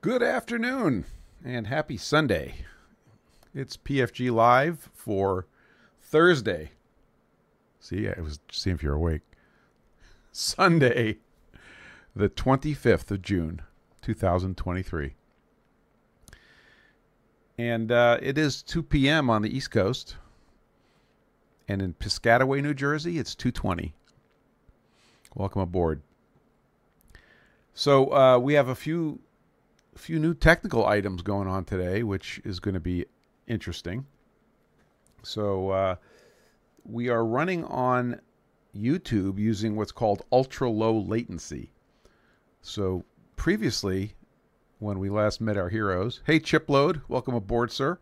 Good afternoon and happy Sunday. It's PFG Live for Thursday. See, I was seeing if you're awake. Sunday, the 25th of June, 2023. And uh, it is 2 p.m. on the East Coast. And in Piscataway, New Jersey, it's 220. Welcome aboard. So uh, we have a few a few new technical items going on today, which is going to be interesting. So uh, we are running on YouTube using what's called ultra low latency. So previously, when we last met our heroes, hey Chipload, welcome aboard, sir.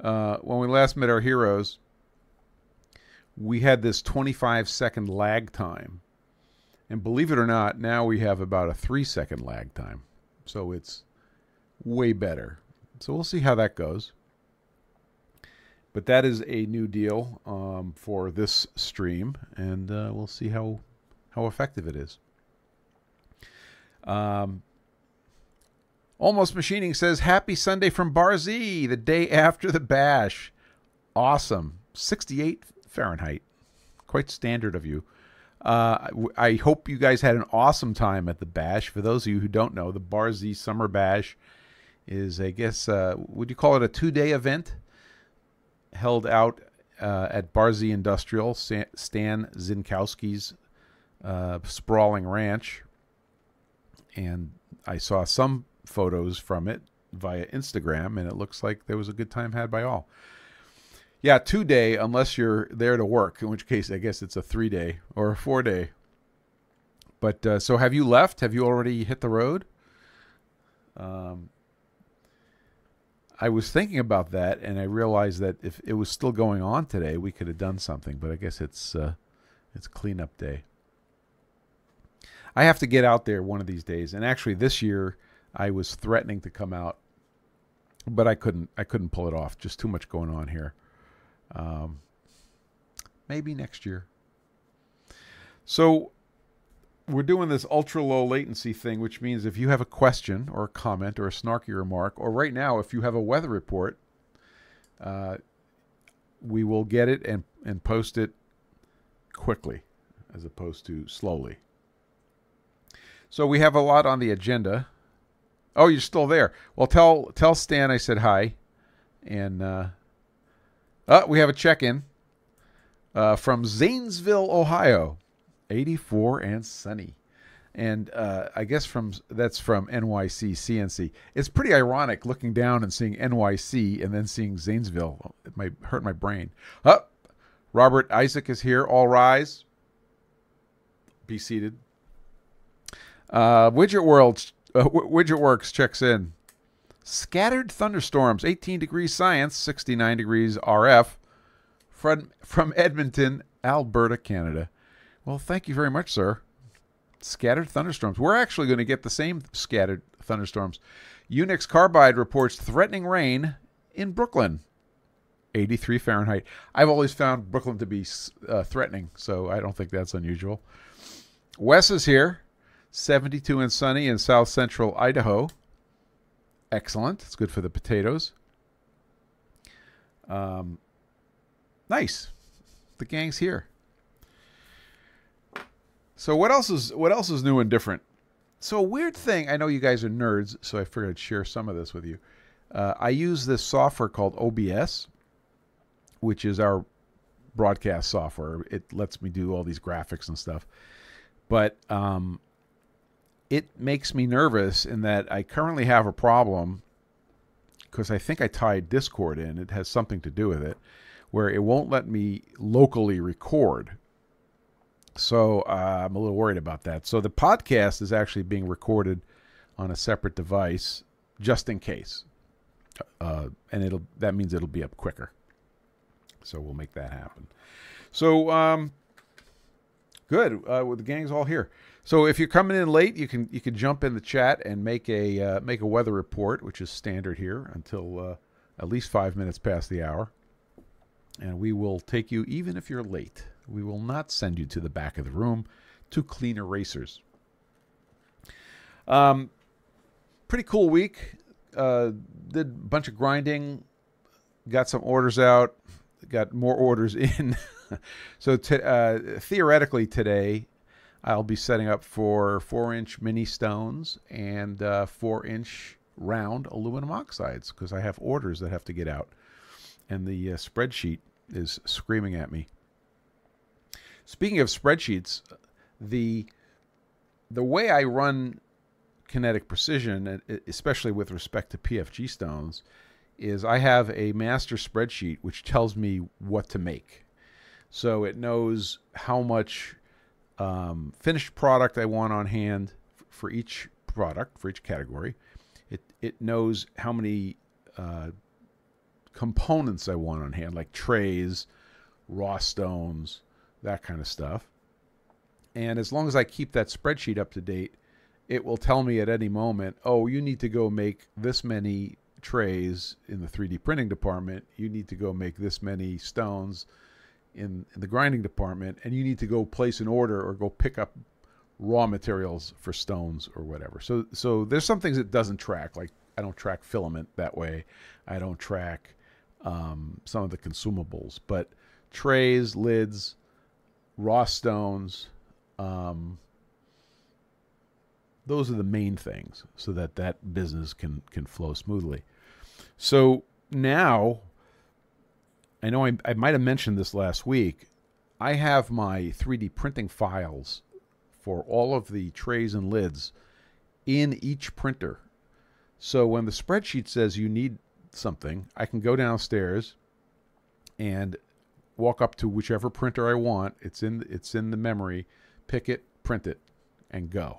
Uh, when we last met our heroes, we had this 25 second lag time. And believe it or not, now we have about a three second lag time. So it's way better. So we'll see how that goes. But that is a new deal um, for this stream, and uh, we'll see how how effective it is. Um, Almost Machining says, Happy Sunday from Bar Z, the day after the bash. Awesome. 68 Fahrenheit. Quite standard of you. Uh, I hope you guys had an awesome time at the bash. For those of you who don't know, the Bar Z Summer Bash is, I guess, uh, would you call it a two day event? Held out uh, at Bar Z Industrial, Stan Zinkowski's uh, sprawling ranch. And I saw some photos from it via Instagram, and it looks like there was a good time had by all. Yeah, two day, unless you're there to work, in which case I guess it's a three day or a four day. But uh, so have you left? Have you already hit the road? Um, I was thinking about that, and I realized that if it was still going on today, we could have done something. But I guess it's uh, it's cleanup day. I have to get out there one of these days, and actually this year I was threatening to come out, but I couldn't. I couldn't pull it off. Just too much going on here. Um, maybe next year. So we're doing this ultra low latency thing, which means if you have a question or a comment or a snarky remark, or right now if you have a weather report, uh, we will get it and, and post it quickly as opposed to slowly. So we have a lot on the agenda. Oh, you're still there. Well, tell tell Stan I said hi, and uh, uh we have a check in uh, from Zanesville, Ohio, 84 and sunny, and uh, I guess from that's from NYC CNC. It's pretty ironic looking down and seeing NYC and then seeing Zanesville. It might hurt my brain. Up, oh, Robert Isaac is here. All rise. Be seated. Uh, Widget World uh, Widget Works checks in. Scattered thunderstorms, 18 degrees science, 69 degrees RF from, from Edmonton, Alberta, Canada. Well, thank you very much, sir. Scattered thunderstorms. We're actually going to get the same scattered thunderstorms. Unix Carbide reports threatening rain in Brooklyn. 83 Fahrenheit. I've always found Brooklyn to be uh, threatening, so I don't think that's unusual. Wes is here. 72 and sunny in south central Idaho. Excellent. It's good for the potatoes. Um, nice. The gang's here. So what else is what else is new and different? So a weird thing. I know you guys are nerds, so I figured I'd share some of this with you. Uh, I use this software called OBS, which is our broadcast software. It lets me do all these graphics and stuff. But um, it makes me nervous in that I currently have a problem because I think I tied Discord in. It has something to do with it, where it won't let me locally record. So uh, I'm a little worried about that. So the podcast is actually being recorded on a separate device just in case, uh, and it'll that means it'll be up quicker. So we'll make that happen. So um, good. Uh, well, the gang's all here. So if you're coming in late, you can you can jump in the chat and make a uh, make a weather report, which is standard here until uh, at least five minutes past the hour, and we will take you even if you're late. We will not send you to the back of the room to clean erasers. Um, pretty cool week. Uh, did a bunch of grinding, got some orders out, got more orders in. so uh, theoretically today, I'll be setting up for four inch mini stones and uh, four inch round aluminum oxides because I have orders that have to get out. And the uh, spreadsheet is screaming at me. Speaking of spreadsheets, the the way I run kinetic precision, especially with respect to PFG stones, is I have a master spreadsheet which tells me what to make. So it knows how much um, finished product I want on hand for each product, for each category. It, it knows how many uh, components I want on hand, like trays, raw stones, that kind of stuff. And as long as I keep that spreadsheet up to date, it will tell me at any moment, oh, you need to go make this many trays in the 3D printing department. You need to go make this many stones in, in the grinding department, and you need to go place an order or go pick up raw materials for stones or whatever. So so there's some things it doesn't track. Like I don't track filament that way. I don't track um, some of the consumables, but trays, lids, raw stones. Um, those are the main things so that that business can can flow smoothly. So now I know I, I might have mentioned this last week. I have my 3D printing files for all of the trays and lids in each printer. So when the spreadsheet says you need something, I can go downstairs and walk up to whichever printer I want. It's in it's in the memory, pick it, print it, and go.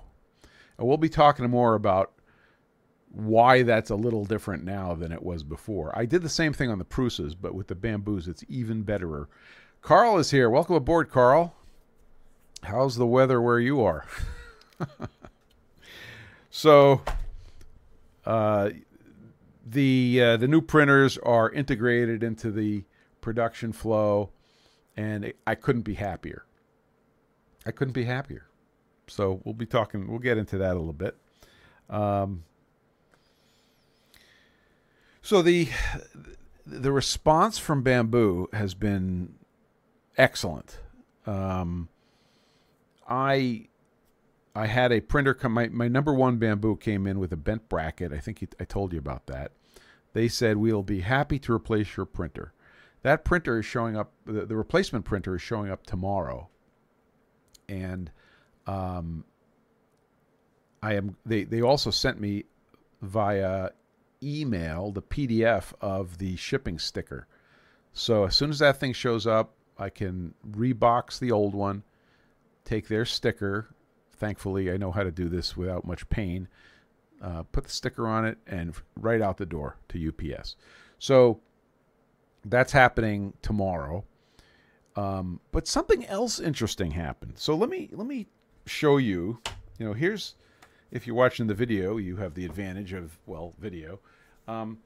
And we'll be talking more about why that's a little different now than it was before. I did the same thing on the Prusas, but with the Bambus, it's even betterer. Carl is here. Welcome aboard, Carl. How's the weather where you are? so, uh, the uh, the new printers are integrated into the production flow, and I couldn't be happier. I couldn't be happier. So we'll be talking. We'll get into that a little bit. Um, so the the response from Bambu has been excellent. Um, I I had a printer come. My, my number one Bambu came in with a bent bracket. I think I told you about that. They said we'll be happy to replace your printer. That printer is showing up. The, the replacement printer is showing up tomorrow, and um, I am. They they also sent me via email the PDF of the shipping sticker. So as soon as that thing shows up, I can rebox the old one, take their sticker. Thankfully, I know how to do this without much pain. Uh, put the sticker on it and right out the door to UPS. So that's happening tomorrow. Um, but something else interesting happened. So let me let me show you. You know, here's if you're watching the video, you have the advantage of well video. Um,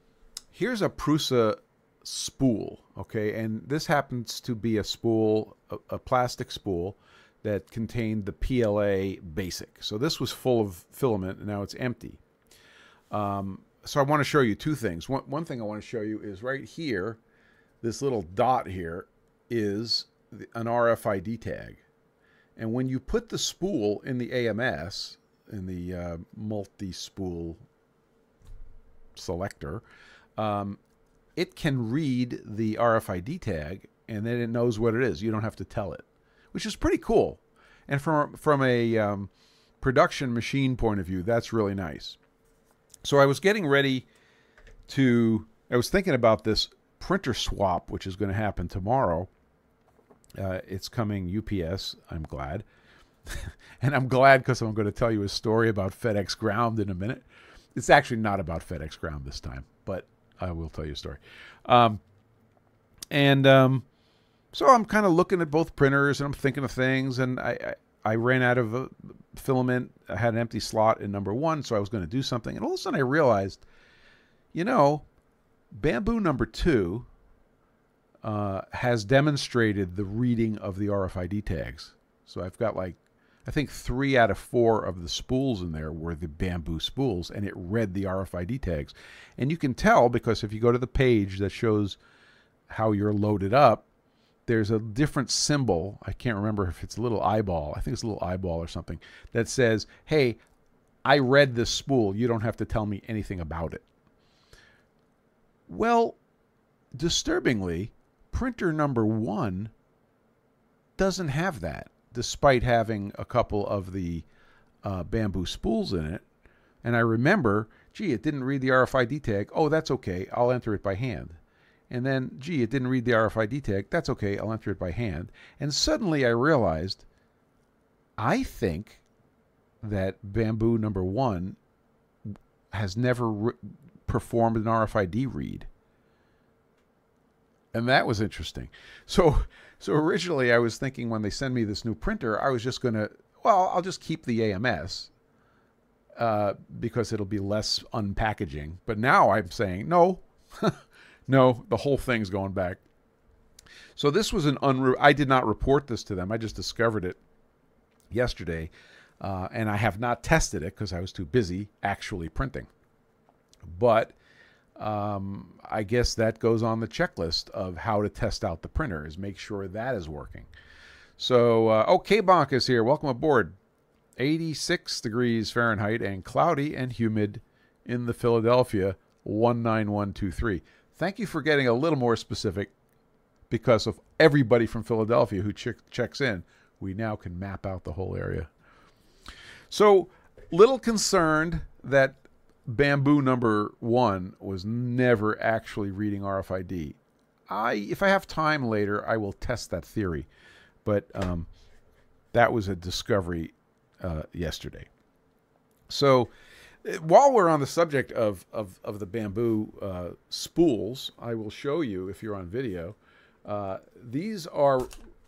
here's a Prusa spool, okay, and this happens to be a spool, a, a plastic spool that contained the PLA basic. So this was full of filament, and now it's empty. Um, so I want to show you two things. One, one thing I want to show you is right here, this little dot here is an RFID tag. And when you put the spool in the AMS, in the uh, multi-spool selector, um, it can read the RFID tag and then it knows what it is. You don't have to tell it, which is pretty cool. And from from a um, production machine point of view, that's really nice. So I was getting ready to. I was thinking about this printer swap, which is going to happen tomorrow. Uh, it's coming UPS. I'm glad. and I'm glad because I'm going to tell you a story about FedEx Ground in a minute. It's actually not about FedEx Ground this time, but I will tell you a story. Um, and um, so I'm kind of looking at both printers and I'm thinking of things, and I, I, I ran out of filament. I had an empty slot in number one, so I was going to do something, and all of a sudden I realized, you know, Bambu number two uh, has demonstrated the reading of the RFID tags. So I've got like I think three out of four of the spools in there were the Bambu spools, and it read the RFID tags. And you can tell because if you go to the page that shows how you're loaded up, there's a different symbol. I can't remember if it's a little eyeball. I think it's a little eyeball or something that says, hey, I read this spool. You don't have to tell me anything about it. Well, disturbingly, printer number one doesn't have that, despite having a couple of the uh, Bambu spools in it. And I remember, gee, it didn't read the RFID tag. Oh, that's okay. I'll enter it by hand. And then, gee, it didn't read the RFID tag. That's okay. I'll enter it by hand. And suddenly I realized I think that Bambu number one has never re- performed an RFID read. And that was interesting. So, so originally I was thinking when they send me this new printer, I was just going to, well, I'll just keep the AMS uh, because it'll be less unpackaging. But now I'm saying, no, no, the whole thing's going back. So this was an unre- I did not report this to them. I just discovered it yesterday. Uh, and I have not tested it because I was too busy actually printing. But um, I guess that goes on the checklist of how to test out the printer is make sure that is working. So, uh, oh, K-Bonk is here. Welcome aboard. 86 degrees Fahrenheit and cloudy and humid in the Philadelphia 19123. Thank you for getting a little more specific because of everybody from Philadelphia who ch- checks in. We now can map out the whole area. So, little concerned that Bambu number one was never actually reading RFID. I, if I have time later, I will test that theory, but um, that was a discovery uh, yesterday. So, uh, while we're on the subject of of, of the Bambu uh, spools, I will show you if you're on video. Uh, these are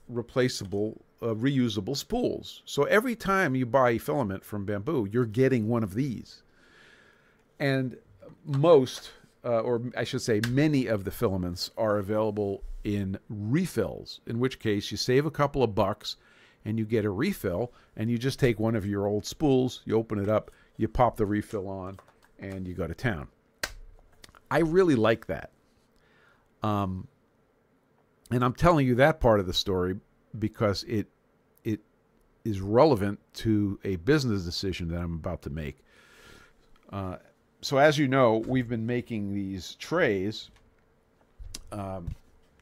replaceable, uh, reusable spools. So every time you buy filament from Bambu, you're getting one of these and most, uh, or I should say, many of the filaments are available in refills. In which case, you save a couple of bucks, and you get a refill, and you just take one of your old spools, you open it up, you pop the refill on, and you go to town. I really like that. Um, and I'm telling you that part of the story because it it is relevant to a business decision that I'm about to make. Uh, so as you know, we've been making these trays. Um,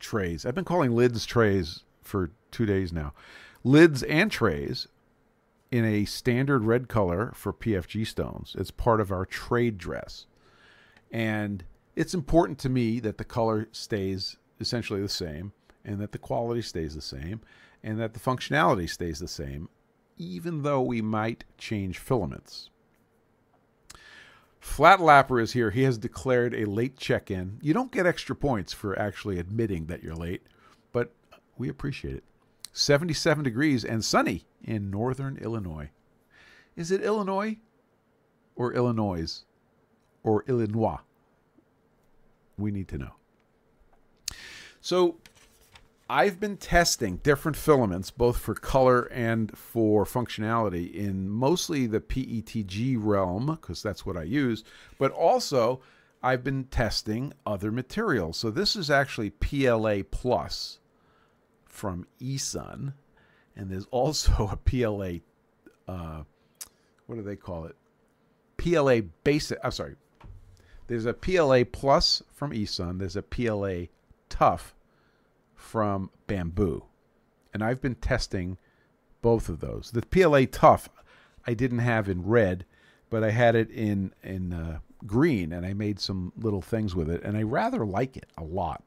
trays. I've been calling lids trays for two days now. Lids and trays in a standard red color for PFG stones. It's part of our trade dress. And it's important to me that the color stays essentially the same and that the quality stays the same and that the functionality stays the same, even though we might change filaments. Flat Lapper is here. He has declared a late check in. You don't get extra points for actually admitting that you're late, but we appreciate it. 77 degrees and sunny in northern Illinois. Is it Illinois or Illinois or Illinois? We need to know. So, I've been testing different filaments, both for color and for functionality, in mostly the PETG realm, because that's what I use, but also I've been testing other materials. So this is actually PLA Plus from eSun, and there's also a PLA, uh, what do they call it? PLA Basic, I'm sorry. There's a PLA Plus from eSun, there's a PLA Tough from Bambu. And I've been testing both of those. The PLA Tough I didn't have in red, but I had it in in uh, green, and I made some little things with it, and I rather like it a lot.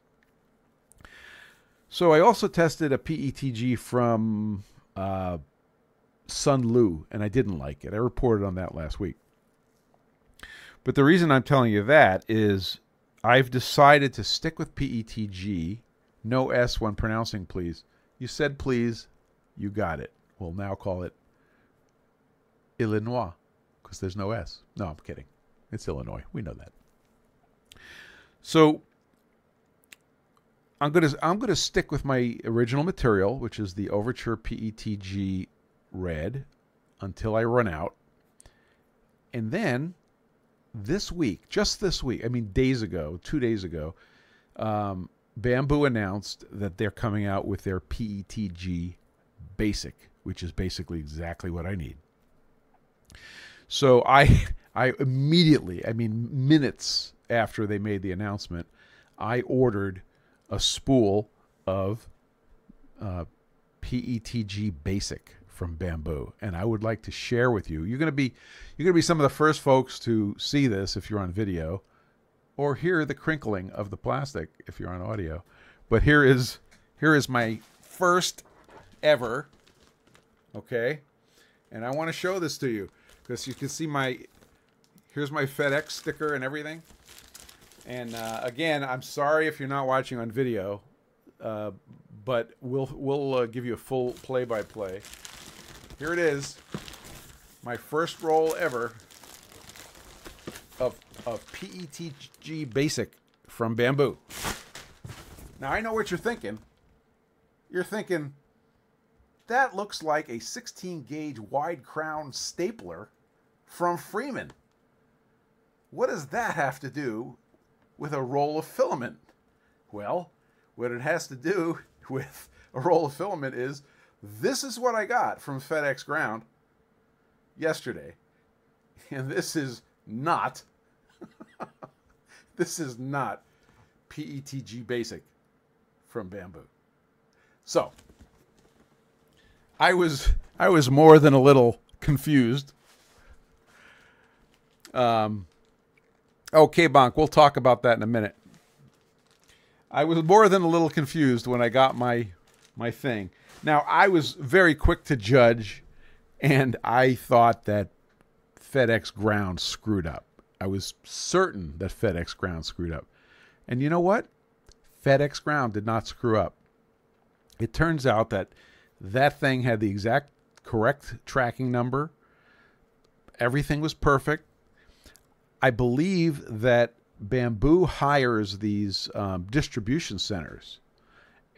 So I also tested a PETG from uh, Sunlu, and I didn't like it. I reported on that last week. But the reason I'm telling you that is I've decided to stick with PETG no S when pronouncing please. You said please, you got it. We'll now call it Illinois because there's no S. No, I'm kidding. It's Illinois. We know that. So I'm gonna I'm gonna stick with my original material, which is the Overture PETG red until I run out. And then this week, just this week, I mean, days ago, two days ago, um, Bambu announced that they're coming out with their PETG Basic, which is basically exactly what I need. So I, I immediately, I mean, minutes after they made the announcement, I ordered a spool of uh, PETG Basic from Bambu, and I would like to share with you. You're to be you're to be some of the first folks to see this if you're on video, or hear the crinkling of the plastic if you're on audio. But here is here is my first ever. Okay, and I want to show this to you because you can see my here's my FedEx sticker and everything. And uh, again, I'm sorry if you're not watching on video, uh, but we'll we'll uh, give you a full play-by-play. Here it is, my first roll ever of of PETG Basic from Bambu. Now I know what you're thinking. You're thinking that looks like a 16 gauge wide crown stapler from Freeman. What does that have to do with a roll of filament? Well, what it has to do with a roll of filament is this is what I got from FedEx Ground yesterday. And this is not, this is not PETG Basic from Bambu. So, I was I was more than a little confused. Um, okay, Bonk, we'll talk about that in a minute. I was more than a little confused when I got my my thing. Now, I was very quick to judge, and I thought that FedEx Ground screwed up. I was certain that FedEx Ground screwed up. And you know what? FedEx Ground did not screw up. It turns out that that thing had the exact correct tracking number. Everything was perfect. I believe that Bambu hires these um, distribution centers.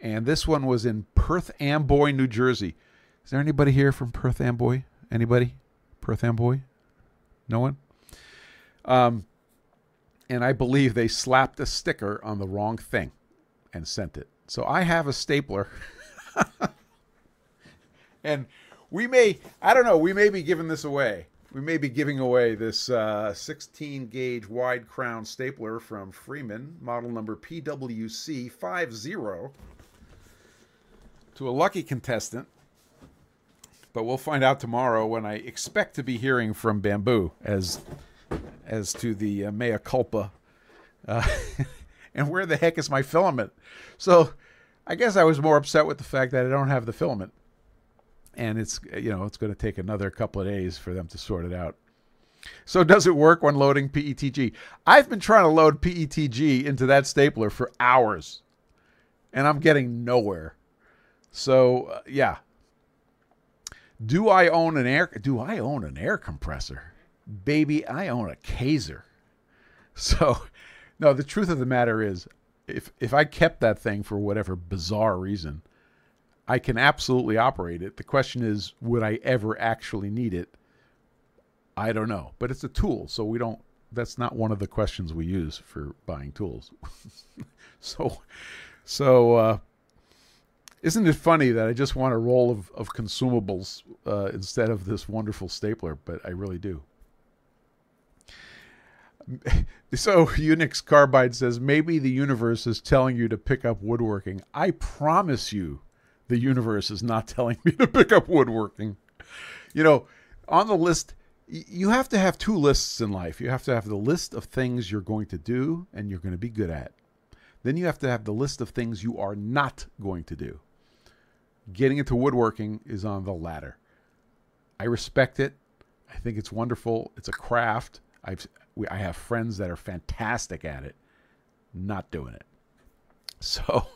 And this one was in Perth Amboy, New Jersey. Is there anybody here from Perth Amboy? Anybody? Perth Amboy? No one? Um, and I believe they slapped a sticker on the wrong thing and sent it. So I have a stapler. and we may, I don't know, we may be giving this away we may be giving away this uh, 16 gauge wide crown stapler from Freeman, model number PWC50, to a lucky contestant. But we'll find out tomorrow when I expect to be hearing from Bambu as as to the uh, mea culpa. Uh, and where the heck is my filament? So I guess I was more upset with the fact that I don't have the filament and it's you know it's going to take another couple of days for them to sort it out. So does it work when loading PETG? I've been trying to load PETG into that stapler for hours, and I'm getting nowhere. So uh, yeah. Do I own an air? Do I own an air compressor? Baby, I own a Kaeser. So, no. The truth of the matter is, if if I kept that thing for whatever bizarre reason, I can absolutely operate it. The question is, would I ever actually need it? I don't know, but it's a tool, so we don't. That's not one of the questions we use for buying tools. so, so uh, isn't it funny that I just want a roll of of consumables uh, instead of this wonderful stapler? But I really do. So Unix Carbide says maybe the universe is telling you to pick up woodworking. I promise you the universe is not telling me to pick up woodworking. You know, on the list, you have to have two lists in life. You have to have the list of things you're going to do and you're going to be good at. Then you have to have the list of things you are not going to do. Getting into woodworking is on the latter. I respect it. I think it's wonderful. It's a craft. I've I have friends that are fantastic at it. Not doing it. So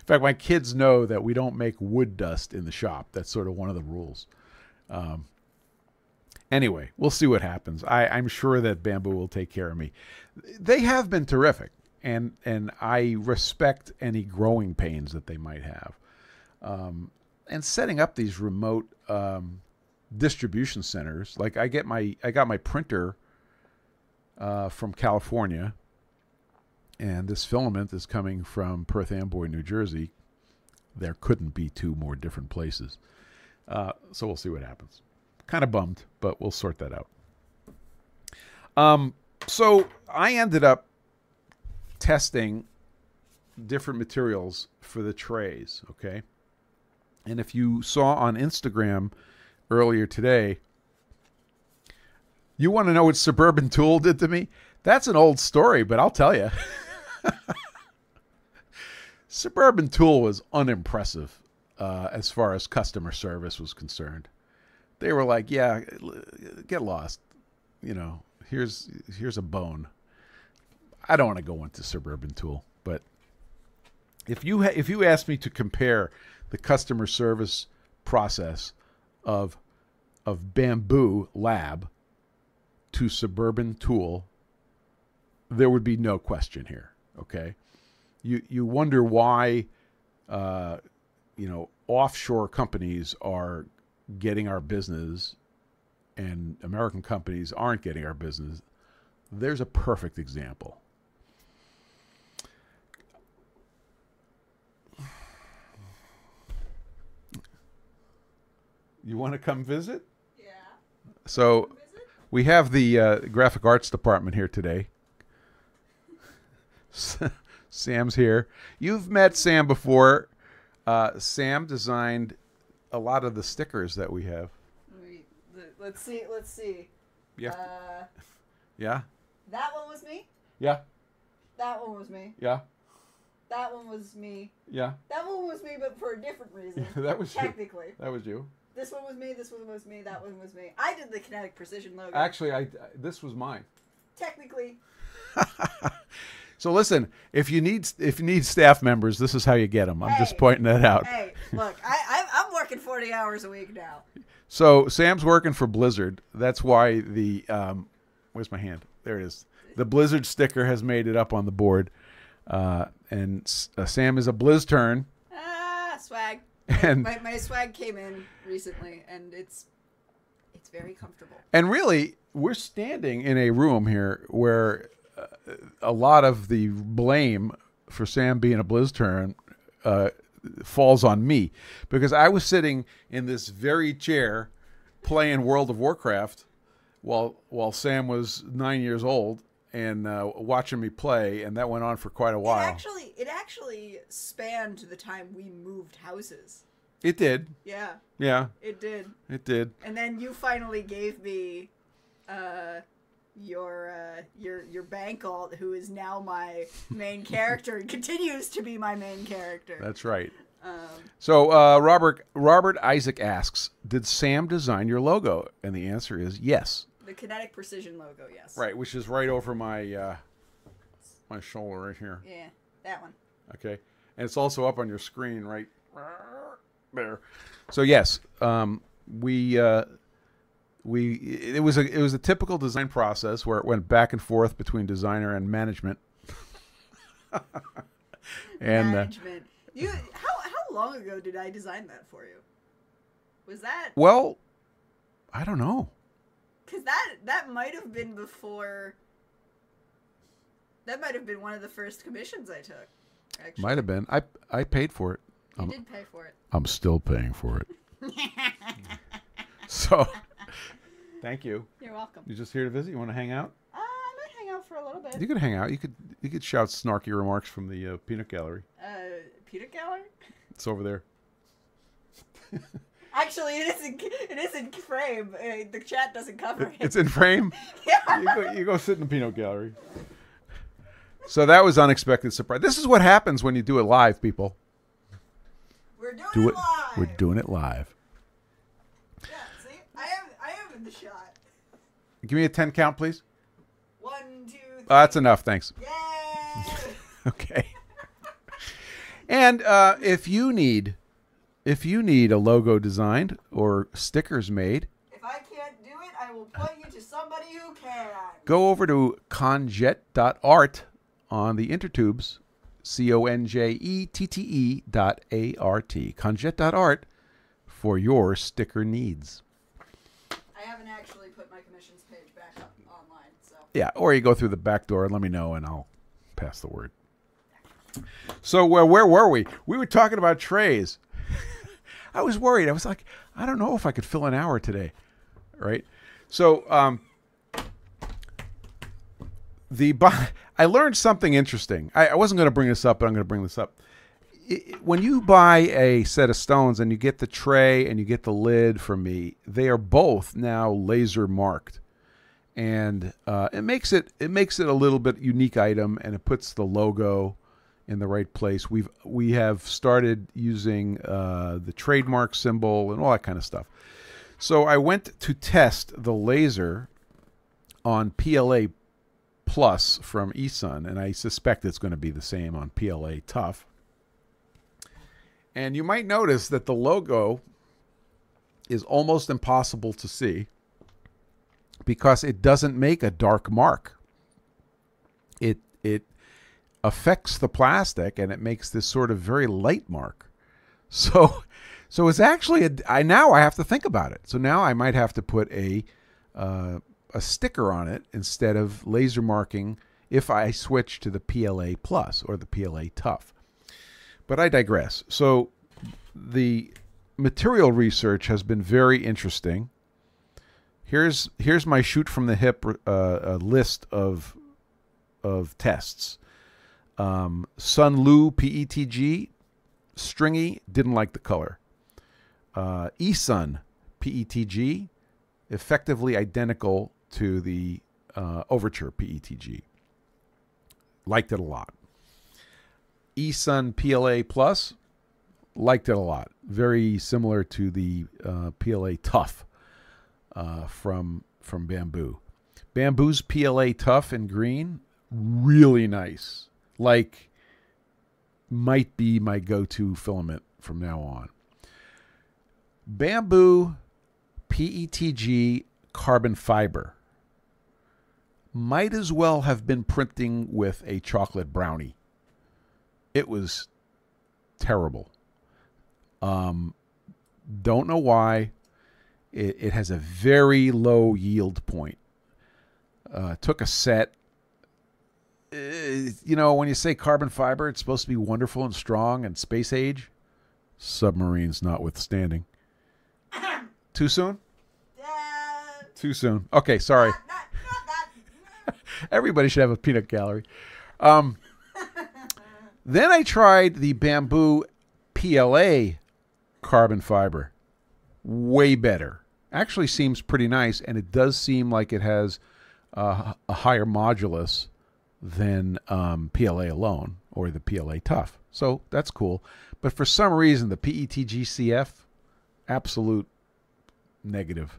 in fact, my kids know that we don't make wood dust in the shop. That's sort of one of the rules. Um, anyway, we'll see what happens. I, I'm sure that Bambu will take care of me. They have been terrific, and and I respect any growing pains that they might have. Um, and setting up these remote um, distribution centers. Like I get my I got my printer uh, from California, and this filament is coming from Perth Amboy, New Jersey. There couldn't be two more different places. Uh, so we'll see what happens. Kind of bummed, but we'll sort that out. Um, so I ended up testing different materials for the trays. Okay. And if you saw on Instagram earlier today, you want to know what Suburban Tool did to me? That's an old story, but I'll tell you. Suburban Tool was unimpressive uh, as far as customer service was concerned. They were like, "Yeah, get lost. You know, here's here's a bone." I don't want to go into Suburban Tool, but if you if you ask me to compare the customer service process of of Bambu Lab to Suburban Tool, there would be no question here. Okay, you you wonder why, uh, you know, offshore companies are getting our business, and American companies aren't getting our business. There's a perfect example. You want to come visit? Yeah. So we have the uh, graphic arts department here today. Sam's here. You've met Sam before. Uh, Sam designed a lot of the stickers that we have. Wait, the- let's see. Let's see. Yeah. Uh, Yeah. that one was me. Yeah. That one was me. Yeah. That one was me. Yeah. That one was me, but for a different reason. that was you. Technically, That was you. This one was me. This one was me. That one was me. I did the kinetic precision logo. Actually, I this was mine. Technically, So listen, if you need if you need staff members, this is how you get them. I'm just pointing that out. hey, look, I, I I'm working 40 hours a week now. So Sam's working for Blizzard. That's why the um, where's my hand? There it is. The Blizzard sticker has made it up on the board, uh, and uh, Sam is a Blizz turn, Ah, swag. and My, my swag came in recently, and it's it's very comfortable. and really we're standing in a room here where uh, a lot of the blame for Sam being a Blizz turn uh, falls on me because I was sitting in this very chair playing World of Warcraft while while Sam was nine years old and uh, watching me play, and that went on for quite a It while. actually it actually spanned the time we moved houses. It did, Yeah, yeah, it did. it did. And then you finally gave me uh your uh your your bank alt who is now my main character and continues to be my main character. That's right. Um So uh, Robert Robert Isaac asks, "Did Sam design your logo?" And the answer is yes. The kinetic precision logo, yes. Right, which is right over my uh, my shoulder right here. Yeah, that one. Okay, and it's also up on your screen right there. So yes, um, we uh, we it was a it was a typical design process where it went back and forth between designer and management. and uh, Management. You how how long ago did I design that for you? Was that well, I don't know. Because that that might have been before. That might have been one of the first commissions I took. Actually, Might have been. I I paid for it. you um, did pay for it. I'm still paying for it. so, thank you. You're welcome. You're just here to visit? You want to hang out? Uh, I might hang out for a little bit. You could hang out. You could you could shout snarky remarks from the uh, peanut gallery. Uh, peanut gallery. It's over there. Actually, it isn't. It isn't frame. Uh, the chat doesn't cover it. It's in frame. yeah. You go, you go sit in the peanut gallery. So that was unexpected surprise. This is what happens when you do it live, people. We're doing Do it it. live. We're doing it live. Yeah. See, I am. I am in the shot. Give me a ten count, please. One, two, three. Uh, that's enough. Thanks. Yay! Okay. and uh, if you need, if you need a logo designed or stickers made, if I can't do it, I will point you to somebody who can. go over to conjette.art on the intertubes, C O N J E T T E dot A R T, conjette.art for your sticker needs. I haven't actually put my commissions page back up online, so. Yeah, or you go through the back door and let me know, and I'll pass the word. So where where were we? We were talking about trays. I was worried. I was like, I don't know if I could fill an hour today, right? So um, the I learned something interesting. I, I wasn't going to bring this up, but I'm going to bring this up. I- when you buy a set of stones and you get the tray and you get the lid from me, they are both now laser marked and uh, it makes it it makes it a little bit unique item, and it puts the logo in the right place. We've we have started using uh, the trademark symbol and all that kind of stuff. So I went to test the laser on PLA Plus from eSun, and I suspect it's going to be the same on PLA Tough. And you might notice that the logo is almost impossible to see because it doesn't make a dark mark. It it affects the plastic and it makes this sort of very light mark. So so it's actually a, I now I have to think about it. So now I might have to put a uh, a sticker on it instead of laser marking if I switch to the PLA Plus or the PLA Tough. But I digress. So the material research has been very interesting here's here's my shoot from the hip uh, list of of tests. Um, Sunlu PETG, stringy, didn't like the color. Uh, eSun PETG, effectively identical to the uh, Overture PETG. Liked it a lot. eSun PLA Plus, liked it a lot. Very similar to the uh, PLA Tough uh, from from Bambu. Bambu's PLA Tough in green, really nice. Like, might be my go-to filament from now on. Bambu PETG carbon fiber might as well have been printing with a chocolate brownie. It was terrible. Um, don't know why. It, it has a very low yield point. Uh, took a set. You know, when you say carbon fiber, it's supposed to be wonderful and strong and space age. Submarines notwithstanding. Too soon? Uh, Too soon. Okay, sorry. not, not, not. Everybody should have a peanut gallery. Um, then I tried the Bambu PLA carbon fiber. Way better. Actually, seems pretty nice, and it does seem like it has uh, a higher modulus than um, PLA alone or the PLA Tough. So that's cool. But for some reason, the PETGCF, absolute negative.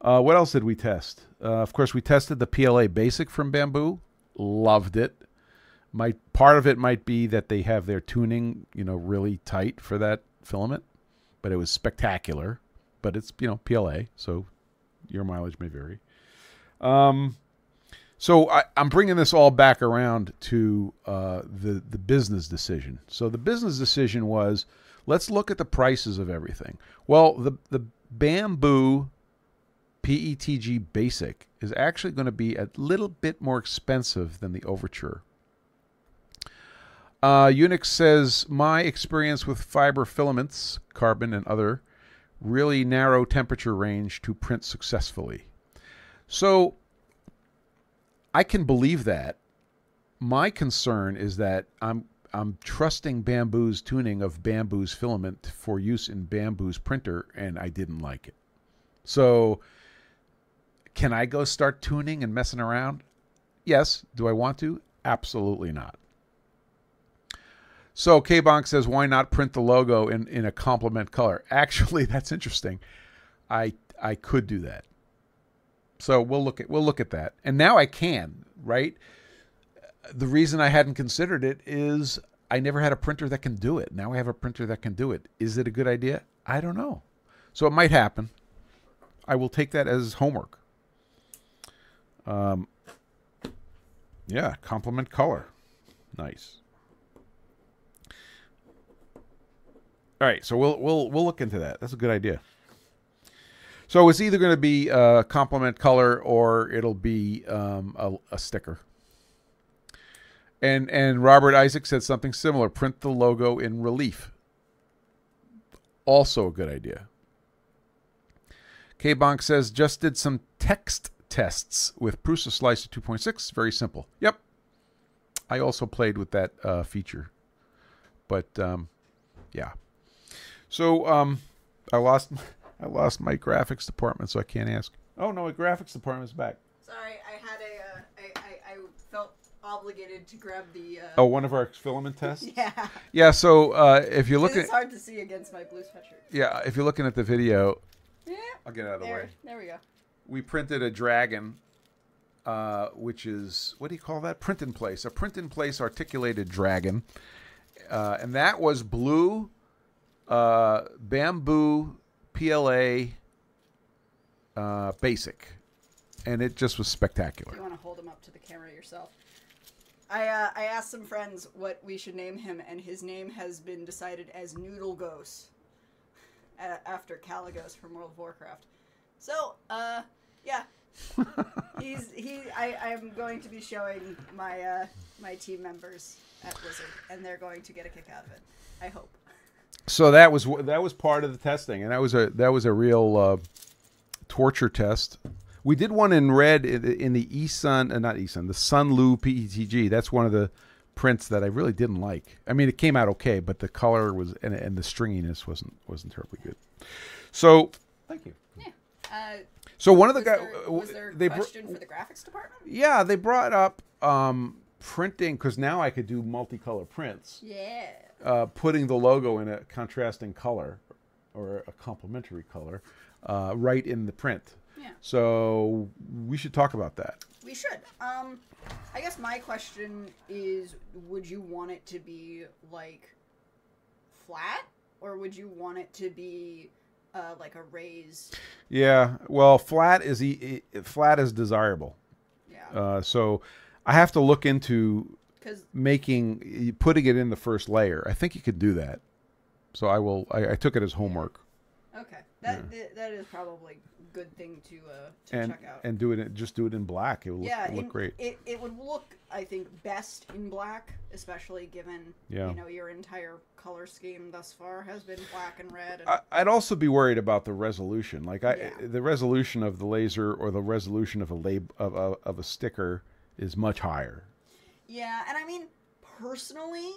Uh, what else did we test? Uh, of course, we tested the PLA Basic from Bambu. Loved it. Might part of it might be that they have their tuning, you know, really tight for that filament, but it was spectacular. But it's you know PLA, so your mileage may vary. Um, so I, I'm bringing this all back around to uh, the the business decision. So the business decision was, let's look at the prices of everything. Well, the the Bambu PETG Basic is actually going to be a little bit more expensive than the Overture. Uh, Unix says my experience with fiber filaments, carbon and other, really narrow temperature range to print successfully. So I can believe that. My concern is that I'm I'm trusting Bambu's tuning of Bambu's filament for use in Bambu's printer, and I didn't like it. So, can I go start tuning and messing around? Yes. Do I want to? Absolutely not. So K-Bonk says, why not print the logo in, in a complement color? Actually, that's interesting. I I could do that. So we'll look at we'll look at that. And now I can, right? The reason I hadn't considered it is I never had a printer that can do it. Now I have a printer that can do it. Is it a good idea? I don't know. So it might happen. I will take that as homework. Um, yeah, complement color. Nice. All right, so we'll we'll we'll look into that. That's a good idea. So it's either going to be a complement color or it'll be um, a, a sticker. And and Robert Isaac said something similar. Print the logo in relief. Also a good idea. K Bonk says just did some text tests with Prusa Slicer 2.6. Very simple. Yep. I also played with that uh, feature, but um, yeah. So um, I lost I lost my graphics department, so I can't ask. Oh no, my graphics department's back. Sorry, I had a. Uh, I, I I felt obligated to grab the. Uh, Oh, one of our filament tests. Yeah. Yeah. So uh, if you're looking, It's hard to see against my blue sweatshirt. yeah, if you're looking at the video, Yeah. I'll get out of the There, way. there we go. we printed a dragon, uh, which is what do you call that? Print in place, a print in place articulated dragon, uh, and that was blue, uh, Bambu, PLA, uh, basic, and it just was spectacular. You want to hold him up to the camera yourself. I uh, I asked some friends what we should name him, and his name has been decided as Noodle Ghost, after Kalecgos from World of Warcraft. So, uh, yeah, he's he. I I'm going to be showing my uh my team members at Blizzard, and they're going to get a kick out of it. I hope. So that was that was part of the testing, and that was a that was a real uh, torture test. We did one in red in the, in the eSun, uh, not eSun, the Sunlu PETG. That's one of the prints that I really didn't like. I mean, it came out okay, but the color was and, and the stringiness wasn't wasn't terribly good. So, thank you. Uh, So one of the guys there, was there a they br- for the graphics department? yeah they brought up um, printing because now I could do multicolor prints. Yeah. uh, putting the logo in a contrasting color or a complementary color uh, right in the print. Yeah. So we should talk about that. We should. Um, I guess my question is: Would you want it to be like flat, or would you want it to be uh, like a raised? Yeah. Well, flat is e- flat is desirable. Yeah. Uh, so I have to look into making putting it in the first layer. I think you could do that. So I will. I, I took it as homework okay, that th- that is probably a good thing to uh, to and check out. and do it. in- Just do it in black. It will look, yeah, look in- great. It, it would look, I think, best in black, especially given Yeah. you know your entire color scheme thus far has been black and red. And, I, I'd also be worried about the resolution. Like I, Yeah. the resolution of the laser or the resolution of a lab of a, of a sticker is much higher. yeah, and I mean, personally,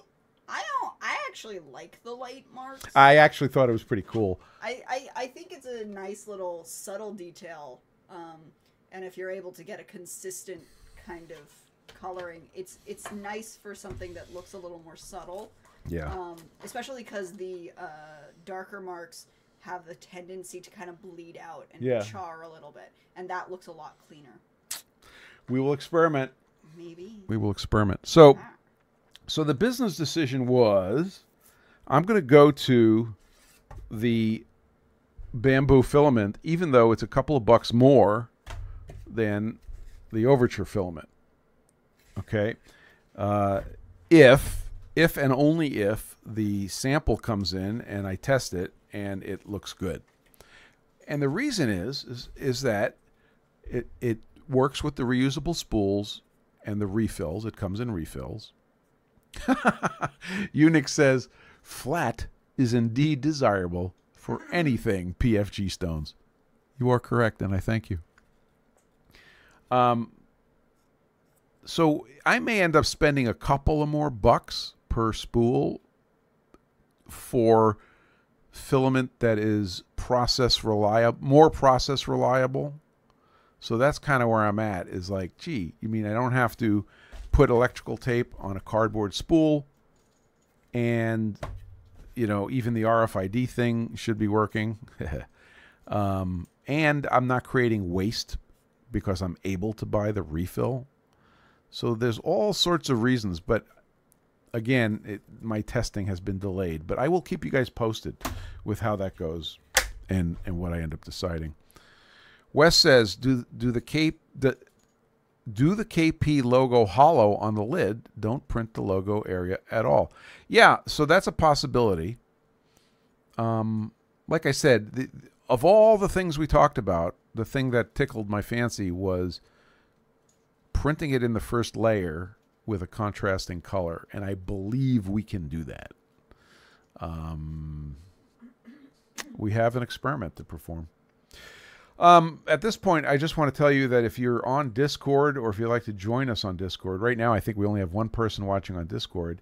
I don't. I actually like the light marks. I actually thought it was pretty cool. I, I, I think it's a nice little subtle detail. Um, and if you're able to get a consistent kind of coloring, it's it's nice for something that looks a little more subtle. Yeah. Um, especially because the uh, darker marks have the tendency to kind of bleed out and Yeah. char a little bit, and that looks a lot cleaner. We will experiment. Maybe. We will experiment. So, so the business decision was, I'm going to go to the Bambu filament, even though it's a couple of bucks more than the overture filament. Okay, uh, if if and only if the sample comes in and I test it and it looks good. And the reason is is, is that it it works with the reusable spools and the refills. It comes in refills. Unix says flat is indeed desirable for anything PFG stones. You are correct, and I thank you. Um, so I may end up spending a couple of more bucks per spool for filament that is process reliable, more process reliable. So that's kind of where I'm at. Is like, gee, you mean I don't have to put electrical tape on a cardboard spool, and you know even the RFID thing should be working, um, and I'm not creating waste because I'm able to buy the refill. So there's all sorts of reasons, but again, it, my testing has been delayed. But I will keep you guys posted with how that goes and and what I end up deciding. Wes says, "Do do the cape the do the KP logo hollow on the lid? Don't print the logo area at all." Yeah, so that's a possibility. Um, like I said, the, of all the things we talked about, the thing that tickled my fancy was printing it in the first layer with a contrasting color, and I believe we can do that. Um, we have an experiment to perform. Um, at this point, I just want to tell you that if you're on Discord or if you'd like to join us on Discord, right now I think we only have one person watching on Discord.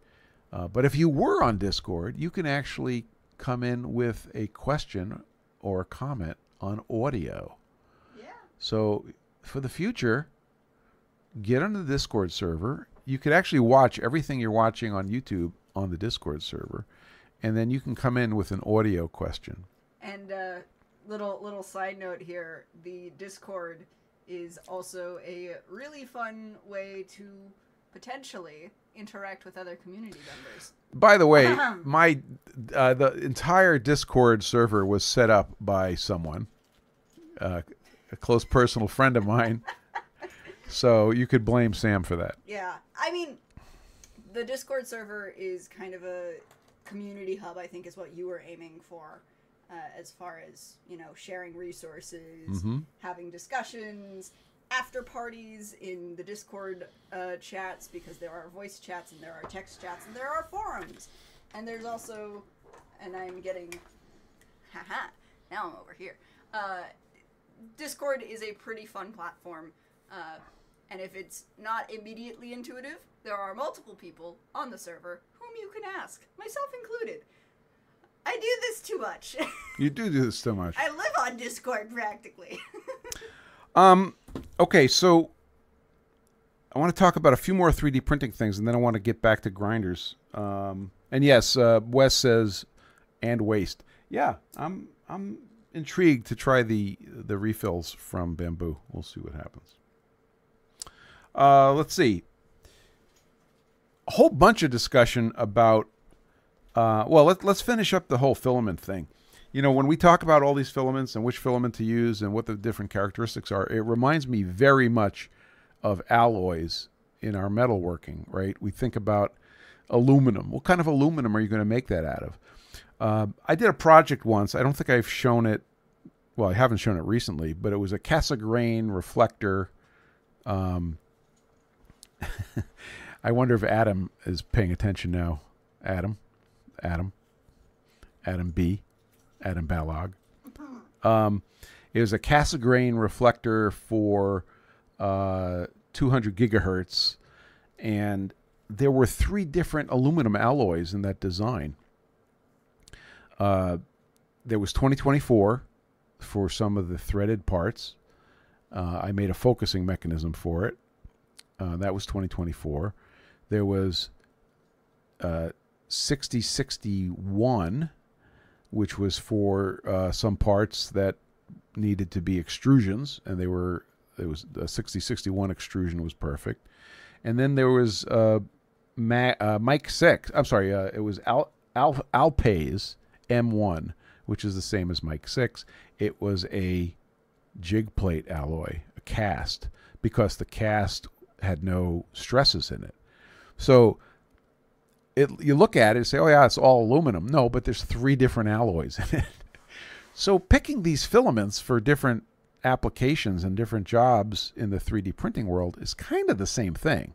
Uh, but if you were on Discord, you can actually come in with a question or a comment on audio. Yeah. So for the future, get on the Discord server. You could actually watch everything you're watching on YouTube on the Discord server, and then you can come in with an audio question. And uh, little little side note here: the Discord is also a really fun way to potentially interact with other community members. By the way, my uh, the entire Discord server was set up by someone, uh, a close personal friend of mine. so you could blame Sam for that. Yeah, I mean, the Discord server is kind of a community hub. I think is what you were aiming for, uh, as far as you know, sharing resources, Mhm. having discussions, after parties in the Discord uh, chats because there are voice chats and there are text chats and there are forums, and there's also, and I'm getting, haha, now I'm over here. Uh, Discord is a pretty fun platform, uh, and if it's not immediately intuitive, there are multiple people on the server whom you can ask, myself included. I do this too much. You do do this too much. I live on Discord practically. Um, okay, so I want to talk about a few more 3D printing things, and then I want to get back to grinders. Um, and yes, uh, Wes says, and waste. Yeah, I'm I'm intrigued to try the the refills from Bambu. We'll see what happens. Uh, let's see. A whole bunch of discussion about. Uh, well, let, let's finish up the whole filament thing you know, when we talk about all these filaments and which filament to use and what the different characteristics are, it reminds me very much of alloys in our metalworking, right? We think about aluminum. What kind of aluminum are you going to make that out of? Uh, I did a project once. I don't think I've shown it. Well, I haven't shown it recently, but it was a Cassegrain reflector. Um, I wonder if Adam is paying attention now. Adam, Adam, Adam B. Adam Balog. Um, it was a Cassegrain reflector for uh, 200 gigahertz, and there were three different aluminum alloys in that design. Uh, there was 2024 for some of the threaded parts. Uh, I made a focusing mechanism for it. Uh, that was 2024. There was uh, 6061 which was for uh, some parts that needed to be extrusions, and they were it was a 6061 extrusion was perfect, and then there was uh, Ma- uh, MIC-6. I'm sorry, uh, it was Al- Al- Alpase M1, which is the same as MIC-6. It was a jig plate alloy, a cast, because the cast had no stresses in it. So it, you look at it and say, oh, yeah, it's all aluminum. No, but there's three different alloys in it. so picking these filaments for different applications and different jobs in the 3D printing world is kind of the same thing.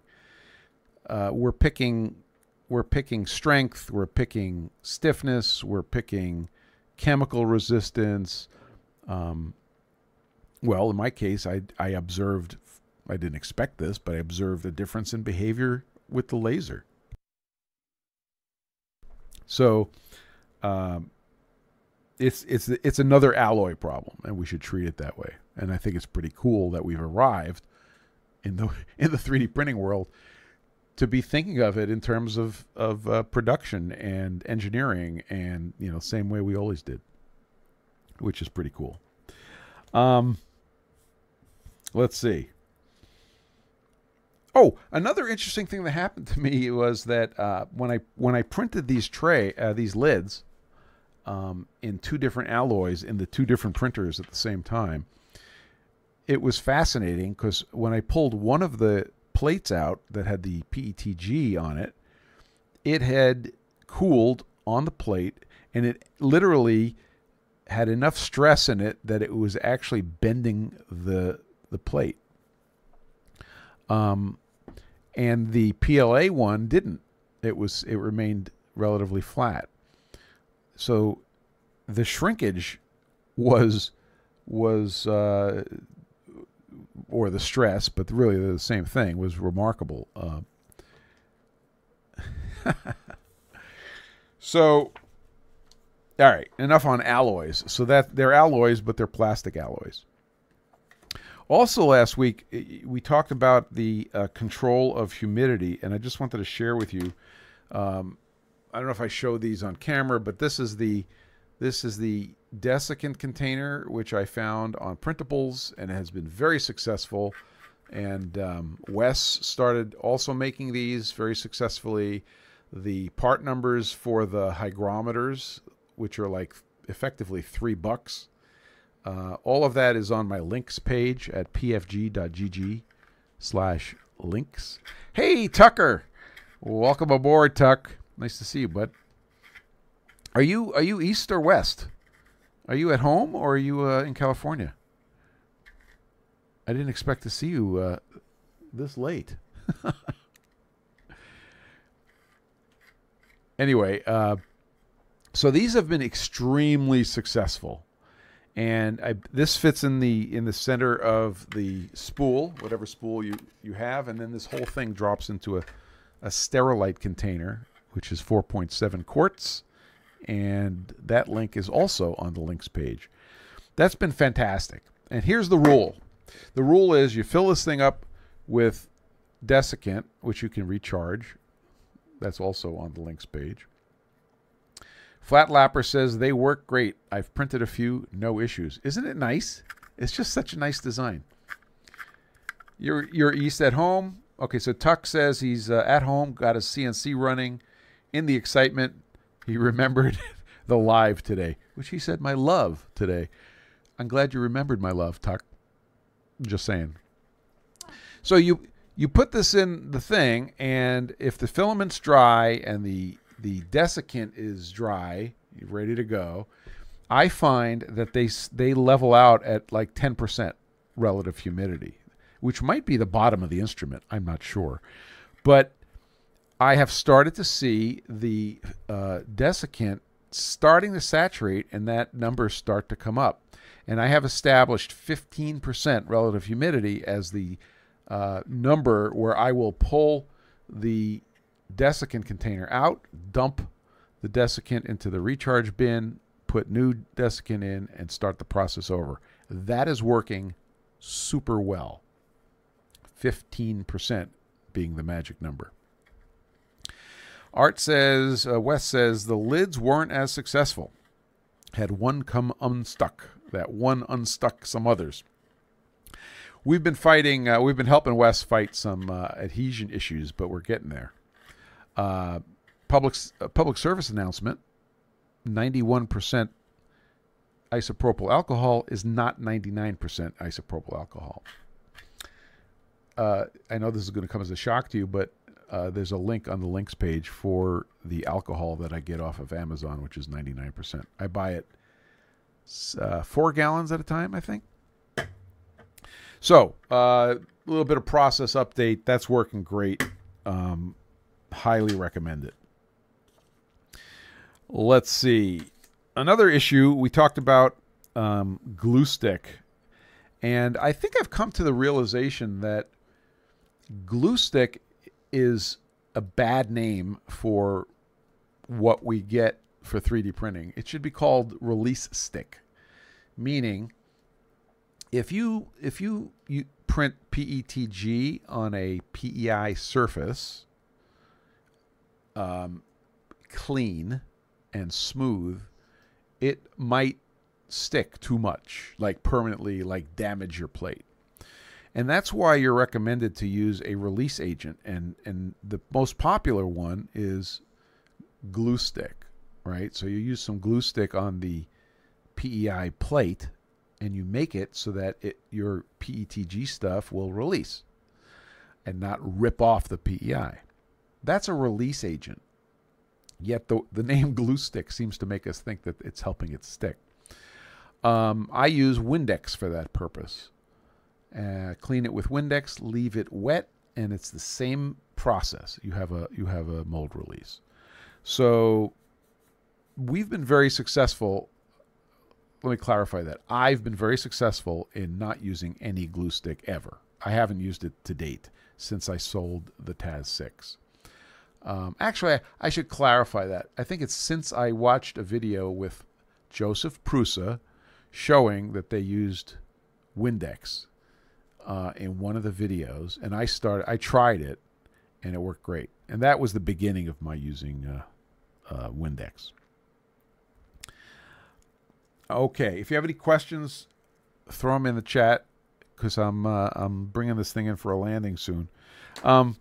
Uh, we're picking we're picking strength, we're picking stiffness, we're picking chemical resistance. Um, well, in my case, I I observed I didn't expect this, but I observed a difference in behavior with the laser. So, um, it's it's it's another alloy problem, and we should treat it that way. And I think it's pretty cool that we've arrived in the in the 3D printing world to be thinking of it in terms of of uh, production and engineering, and you know, same way we always did, which is pretty cool. Um, let's see. Oh, another interesting thing that happened to me was that uh, when I when I printed these tray uh, these lids um, in two different alloys in the two different printers at the same time, it was fascinating because when I pulled one of the plates out that had the PETG on it, it had cooled on the plate and it literally had enough stress in it that it was actually bending the the plate. Um, and the PLA one didn't. It was it remained relatively flat. So the shrinkage was was uh, or the stress, but really the same thing, was remarkable. Uh, so, all right, enough on alloys. So that they're alloys, but they're plastic alloys. Also, last week we talked about the uh, control of humidity, and I just wanted to share with you. Um, I don't know if I showed these on camera, but this is the this is the desiccant container, which I found on printables and it has been very successful. And um, Wes started also making these very successfully. The part numbers for the hygrometers, which are like effectively three bucks, uh, all of that is on my links page at pfg.gg slash links. Hey, Tucker. Welcome aboard, Tuck. Nice to see you, bud. Are you are you east or west? Are you at home or are you uh, in California? I didn't expect to see you uh, this late. anyway, uh, so these have been extremely successful and I, this fits in the in the center of the spool, whatever spool you you have, and then this whole thing drops into a a Sterilite container, which is 4.7 quarts, and that link is also on the links page. That's been fantastic. And here's the rule: the rule is you fill this thing up with desiccant, which you can recharge. That's also on the links page. Flat Lapper says they work great. I've printed a few, no issues. Isn't it nice? It's just such a nice design. You're you're east at home. Okay, so Tuck says he's uh, at home, got his CNC running. In the excitement, he remembered the live today, which he said my love today. I'm glad you remembered my love, Tuck. Just saying. So you you put this in the thing, and if the filament's dry and the the desiccant is dry, ready to go, I find that they they level out at like 10% relative humidity, which might be the bottom of the instrument. I'm not sure, but I have started to see the uh, desiccant starting to saturate, and that numbers start to come up. And I have established 15% relative humidity as the uh, number where I will pull the desiccant container out, dump the desiccant into the recharge bin, put new desiccant in, and start the process over. That is working super well. 15% being the magic number. Art says, uh, Wes says, the lids weren't as successful. Had one come unstuck. That one unstuck some others. We've been fighting, uh, we've been helping Wes fight some uh, adhesion issues, but we're getting there. Uh, public uh, public service announcement: ninety-one percent isopropyl alcohol is not ninety-nine percent isopropyl alcohol. Uh, I know this is going to come as a shock to you, but uh, there's a link on the links page for the alcohol that I get off of Amazon, which is 99%. I buy it uh, four gallons at a time, I think. So, uh, a little bit of process update. That's working great. Um, highly recommend it. Let's see. Another issue we talked about um, glue stick, and I think I've come to the realization that glue stick is a bad name for what we get for 3D printing. It should be called release stick, meaning if you if you you print PETG on a PEI surface, um, clean and smooth, it might stick too much, like permanently, like damage your plate. And that's why you're recommended to use a release agent. And, and the most popular one is glue stick, right? So you use some glue stick on the PEI plate and you make it so that it, your PETG stuff will release and not rip off the PEI. That's a release agent. Yet the, the name glue stick seems to make us think that it's helping it stick. Um, I use Windex for that purpose. Uh, clean it with Windex, leave it wet, and it's the same process. You have a you have a mold release. So we've been very successful. Let me clarify that. I've been very successful in not using any glue stick ever. I haven't used it to date since I sold the Taz 6. Um, actually, I, I should clarify that. I think it's since I watched a video with Josef Prusa showing that they used Windex uh, in one of the videos, and I started. I tried it, and it worked great. And that was the beginning of my using uh, uh, Windex. Okay, if you have any questions, throw them in the chat because I'm uh, I'm bringing this thing in for a landing soon. Um,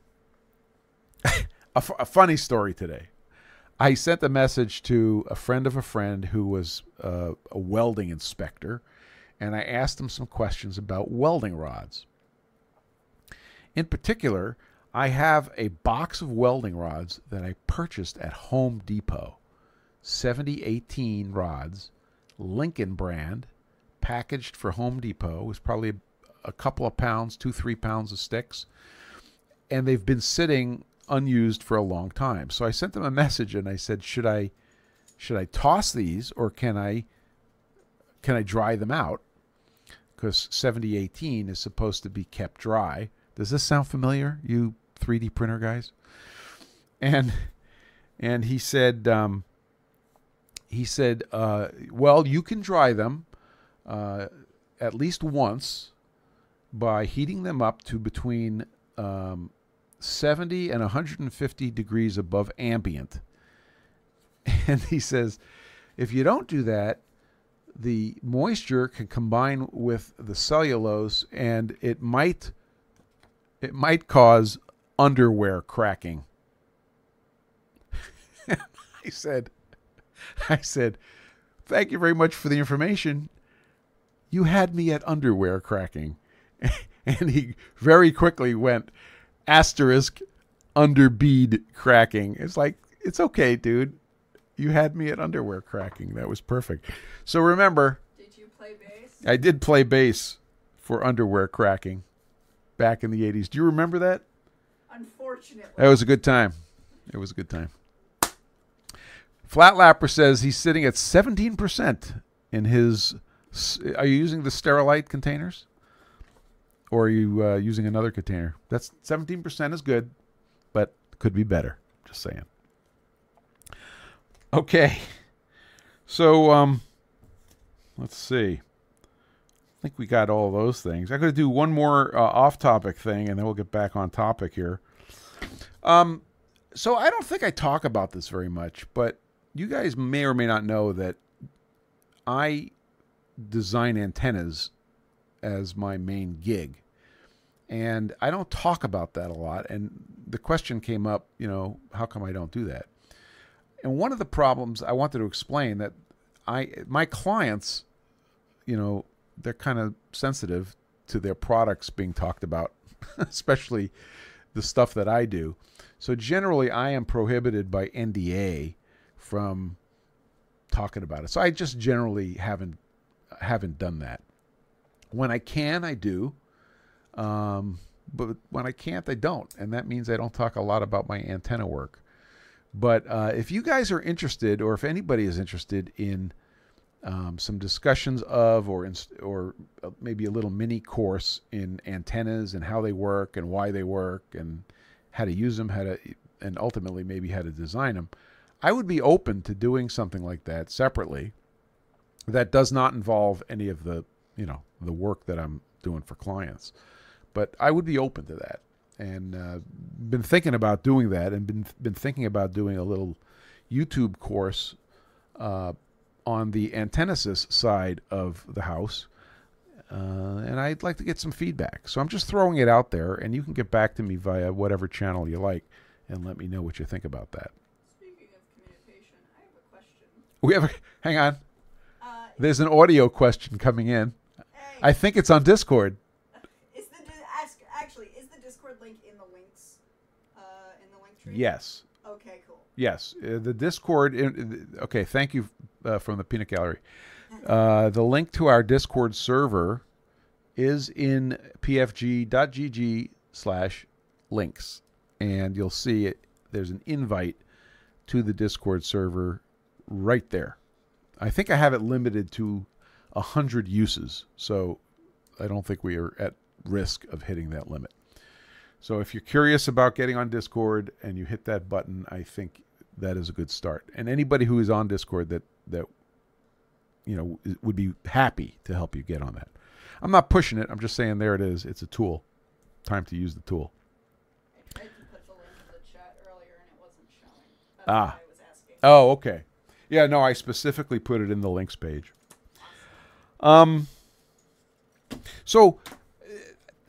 a, f- a funny story today. I sent a message to a friend of a friend who was uh, a welding inspector, and I asked him some questions about welding rods. In particular, I have a box of welding rods that I purchased at Home Depot 7018 rods, Lincoln brand, packaged for Home Depot. It was probably a couple of pounds, two, three pounds of sticks. And they've been sitting unused for a long time. So I sent them a message and I said, should I should I toss these or can I can I dry them out? Because 7018 is supposed to be kept dry. Does this sound familiar, you 3D printer guys? And and he said um, he said, uh, well, you can dry them uh, at least once by heating them up to between um, 70 and 150 degrees above ambient. And he says, if you don't do that, the moisture can combine with the cellulose and it might it might cause underwear cracking. I said I said, "Thank you very much for the information. You had me at underwear cracking." and he very quickly went asterisk under bead cracking. It's like it's okay, dude. You had me at underwear cracking. That was perfect. So remember, Did you play bass? I did play bass for underwear cracking back in the 80s. Do you remember that? Unfortunately. That was a good time. It was a good time. Flatlapper says he's sitting at 17% in his. Are you using the Sterilite containers? Or are you uh, using another container? That's 17% is good, but could be better. Just saying. Okay. So, um, let's see. I think we got all those things. I'm going to do one more uh, off-topic thing, and then we'll get back on topic here. Um, so I don't think I talk about this very much, but you guys may or may not know that I design antennas as my main gig. And I don't talk about that a lot. And the question came up, you know, how come I don't do that? And one of the problems I wanted to explain that I my clients, you know, they're kind of sensitive to their products being talked about, especially the stuff that I do. So generally I am prohibited by NDA from talking about it. So I just generally haven't haven't done that. When I can, I do. Um, but when I can't, I don't. And that means I don't talk a lot about my antenna work. But uh, if you guys are interested, or if anybody is interested in um, some discussions of, or or uh, maybe a little mini course in antennas and how they work and why they work and how to use them, how to, and ultimately maybe how to design them, I would be open to doing something like that separately. That does not involve any of the, you know, the work that I'm doing for clients but I would be open to that, and uh, been thinking about doing that, and been been thinking about doing a little YouTube course uh, on the antennasis side of the house, uh, and I'd like to get some feedback. So I'm just throwing it out there, and you can get back to me via whatever channel you like, and let me know what you think about that. Speaking of communication, I have a question. We have a, hang on. Uh, There's an audio question coming in. hey, I think it's on Discord. is the di- ask actually is the Discord link in the links? Uh, in the link tree. Yes. Okay, cool. Yes, uh, the Discord. In, okay, thank you uh, from the Peanut Gallery. Uh, the link to our Discord server is in pfg.gg slash links. And you'll see it. There's an invite to the Discord server right there. I think I have it limited to 100 uses. So I don't think we are at risk of hitting that limit. So if you're curious about getting on Discord and you hit that button, I think that is a good start. And anybody who is on Discord that that you know would be happy to help you get on that. I'm not pushing it. I'm just saying there it is. It's a tool. Time to use the tool. I tried to put the link in the chat earlier and it wasn't showing. That's Ah. why I was asking. Oh, okay. Yeah, no, I specifically put it in the links page. Um so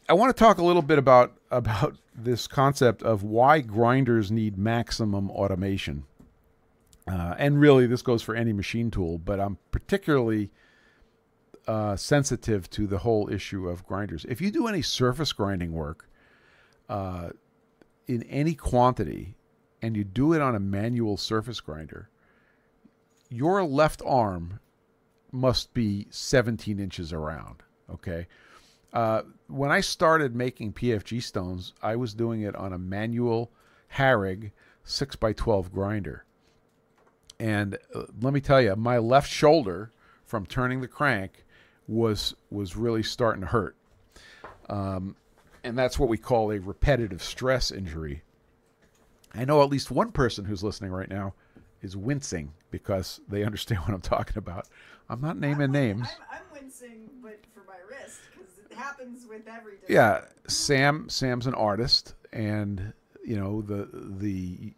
I want to talk a little bit about about this concept of why grinders need maximum automation. Uh, and really, this goes for any machine tool, but I'm particularly uh, sensitive to the whole issue of grinders. If you do any surface grinding work uh, in any quantity and you do it on a manual surface grinder, your left arm must be 17 inches around. Okay. Uh, when I started making PFG stones, I was doing it on a manual Harig 6x12 grinder. And uh, let me tell you, my left shoulder from turning the crank was was really starting to hurt. Um, and that's what we call a repetitive stress injury. I know at least one person who's listening right now is wincing because they understand what I'm talking about. I'm not naming I'm, names. I'm, I'm wincing, but for my wrist because it happens with every. Yeah, Sam. Sam's an artist, and you know the the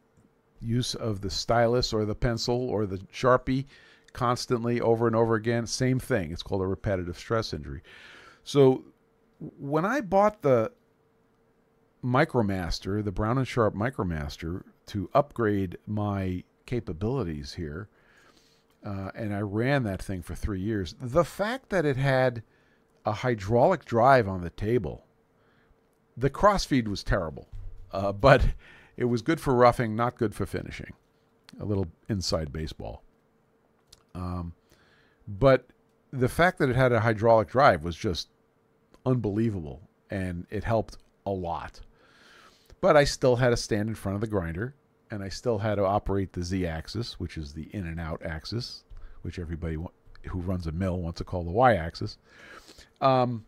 use of the stylus or the pencil or the sharpie constantly over and over again. Same thing. It's called a repetitive stress injury. So when I bought the Micromaster, the Brown and Sharpe Micromaster, to upgrade my capabilities here, uh, and I ran that thing for three years. The fact that it had a hydraulic drive on the table, the crossfeed was terrible, uh, but it was good for roughing, not good for finishing. A little inside baseball. Um, but the fact that it had a hydraulic drive was just unbelievable, and it helped a lot. But I still had to stand in front of the grinder, and I still had to operate the z axis, which is the in and out axis, which everybody who runs a mill wants to call the y axis. Um,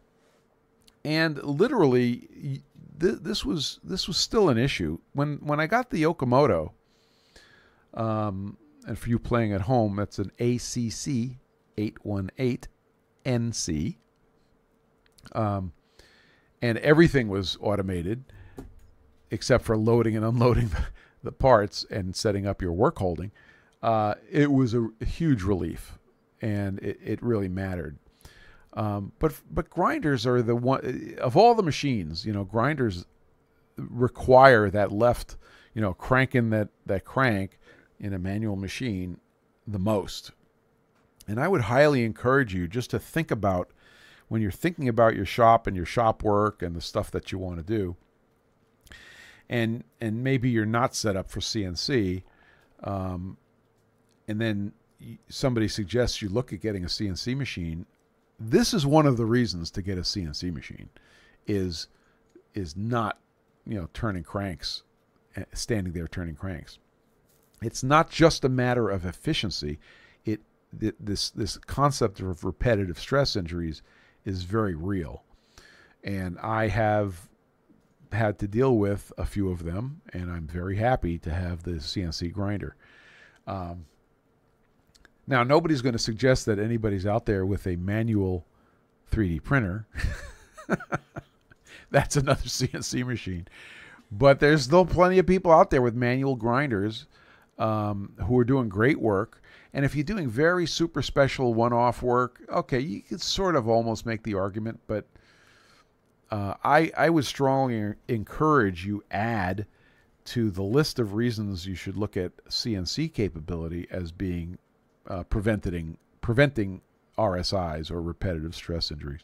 and literally, th- this was this was still an issue when when I got the Okamoto. Um, and for you playing at home, that's an ACC 818 NC. Um, and everything was automated except for loading and unloading the, the parts and setting up your work holding. Uh, it was a, a huge relief, and it, it really mattered. Um, but but grinders are the one of all the machines. You know, grinders require that left, you know, cranking that that crank in a manual machine the most. And I would highly encourage you just to think about when you're thinking about your shop and your shop work and the stuff that you want to do. And and maybe you're not set up for CNC, um, and then somebody suggests you look at getting a CNC machine. This is one of the reasons to get a CNC machine, is is not you know turning cranks, eh, standing there turning cranks. It's not just a matter of efficiency. It th- this this concept of repetitive stress injuries is very real, and I have had to deal with a few of them, and I'm very happy to have the CNC grinder. Um, now, nobody's going to suggest that anybody's out there with a manual 3D printer. That's another CNC machine. But there's still plenty of people out there with manual grinders um, who are doing great work. And if you're doing very super special one off work, okay, you could sort of almost make the argument, but uh, I, I would strongly encourage you add to the list of reasons you should look at CNC capability as being uh, preventing preventing RSIs or repetitive stress injuries.